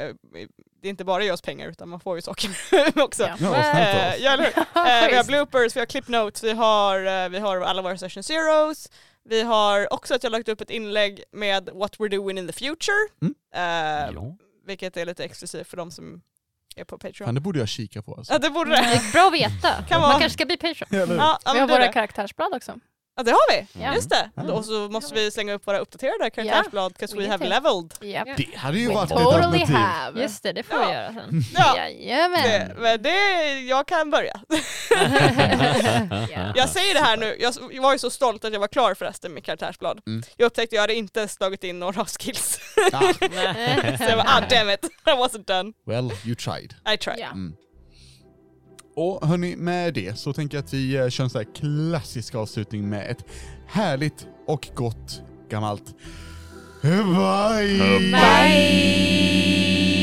det är inte bara ge oss pengar utan man får ju saker (laughs) också. Ja. Ja, Eh, oss. ja, eller? (laughs) Eh, vi har bloopers, vi har clip notes, vi har, eh, vi har alla våra session zeros. Vi har också att jag lagt upp ett inlägg med what we're doing in the future. Mm. Eh, vilket är lite exklusivt för de som är på Patreon. Fan, det borde jag kika på alltså. Ja det borde Det det. är bra att veta. Kan Man vara. kanske ska bli Patreon. Ja, ja, Vi har våra det. karaktärsblad också. Ja det har vi, Ja. just det. Mm. Och så måste vi slänga upp våra uppdaterade karaktärsblad, 'cause we We have leveled. Yep. Det hade ju We varit ett totally alternativ. have. Just det, det får Ja. vi göra sen. (laughs) Ja, Jajamän. det, men det, jag kan börja. Ja. (laughs) (laughs) Jag säger det här nu, jag var ju så stolt att jag var klar förresten med karaktärsblad. Mm. Jag upptäckte att jag hade inte slagit in några skills. Ah, så jag bara, ah damn it, I wasn't done. well, you tried. I tried. Ja. Och hörni, med det så tänker jag att vi eh, kör en sån här klassisk avslutning med ett härligt och gott gammalt Bye! Bye!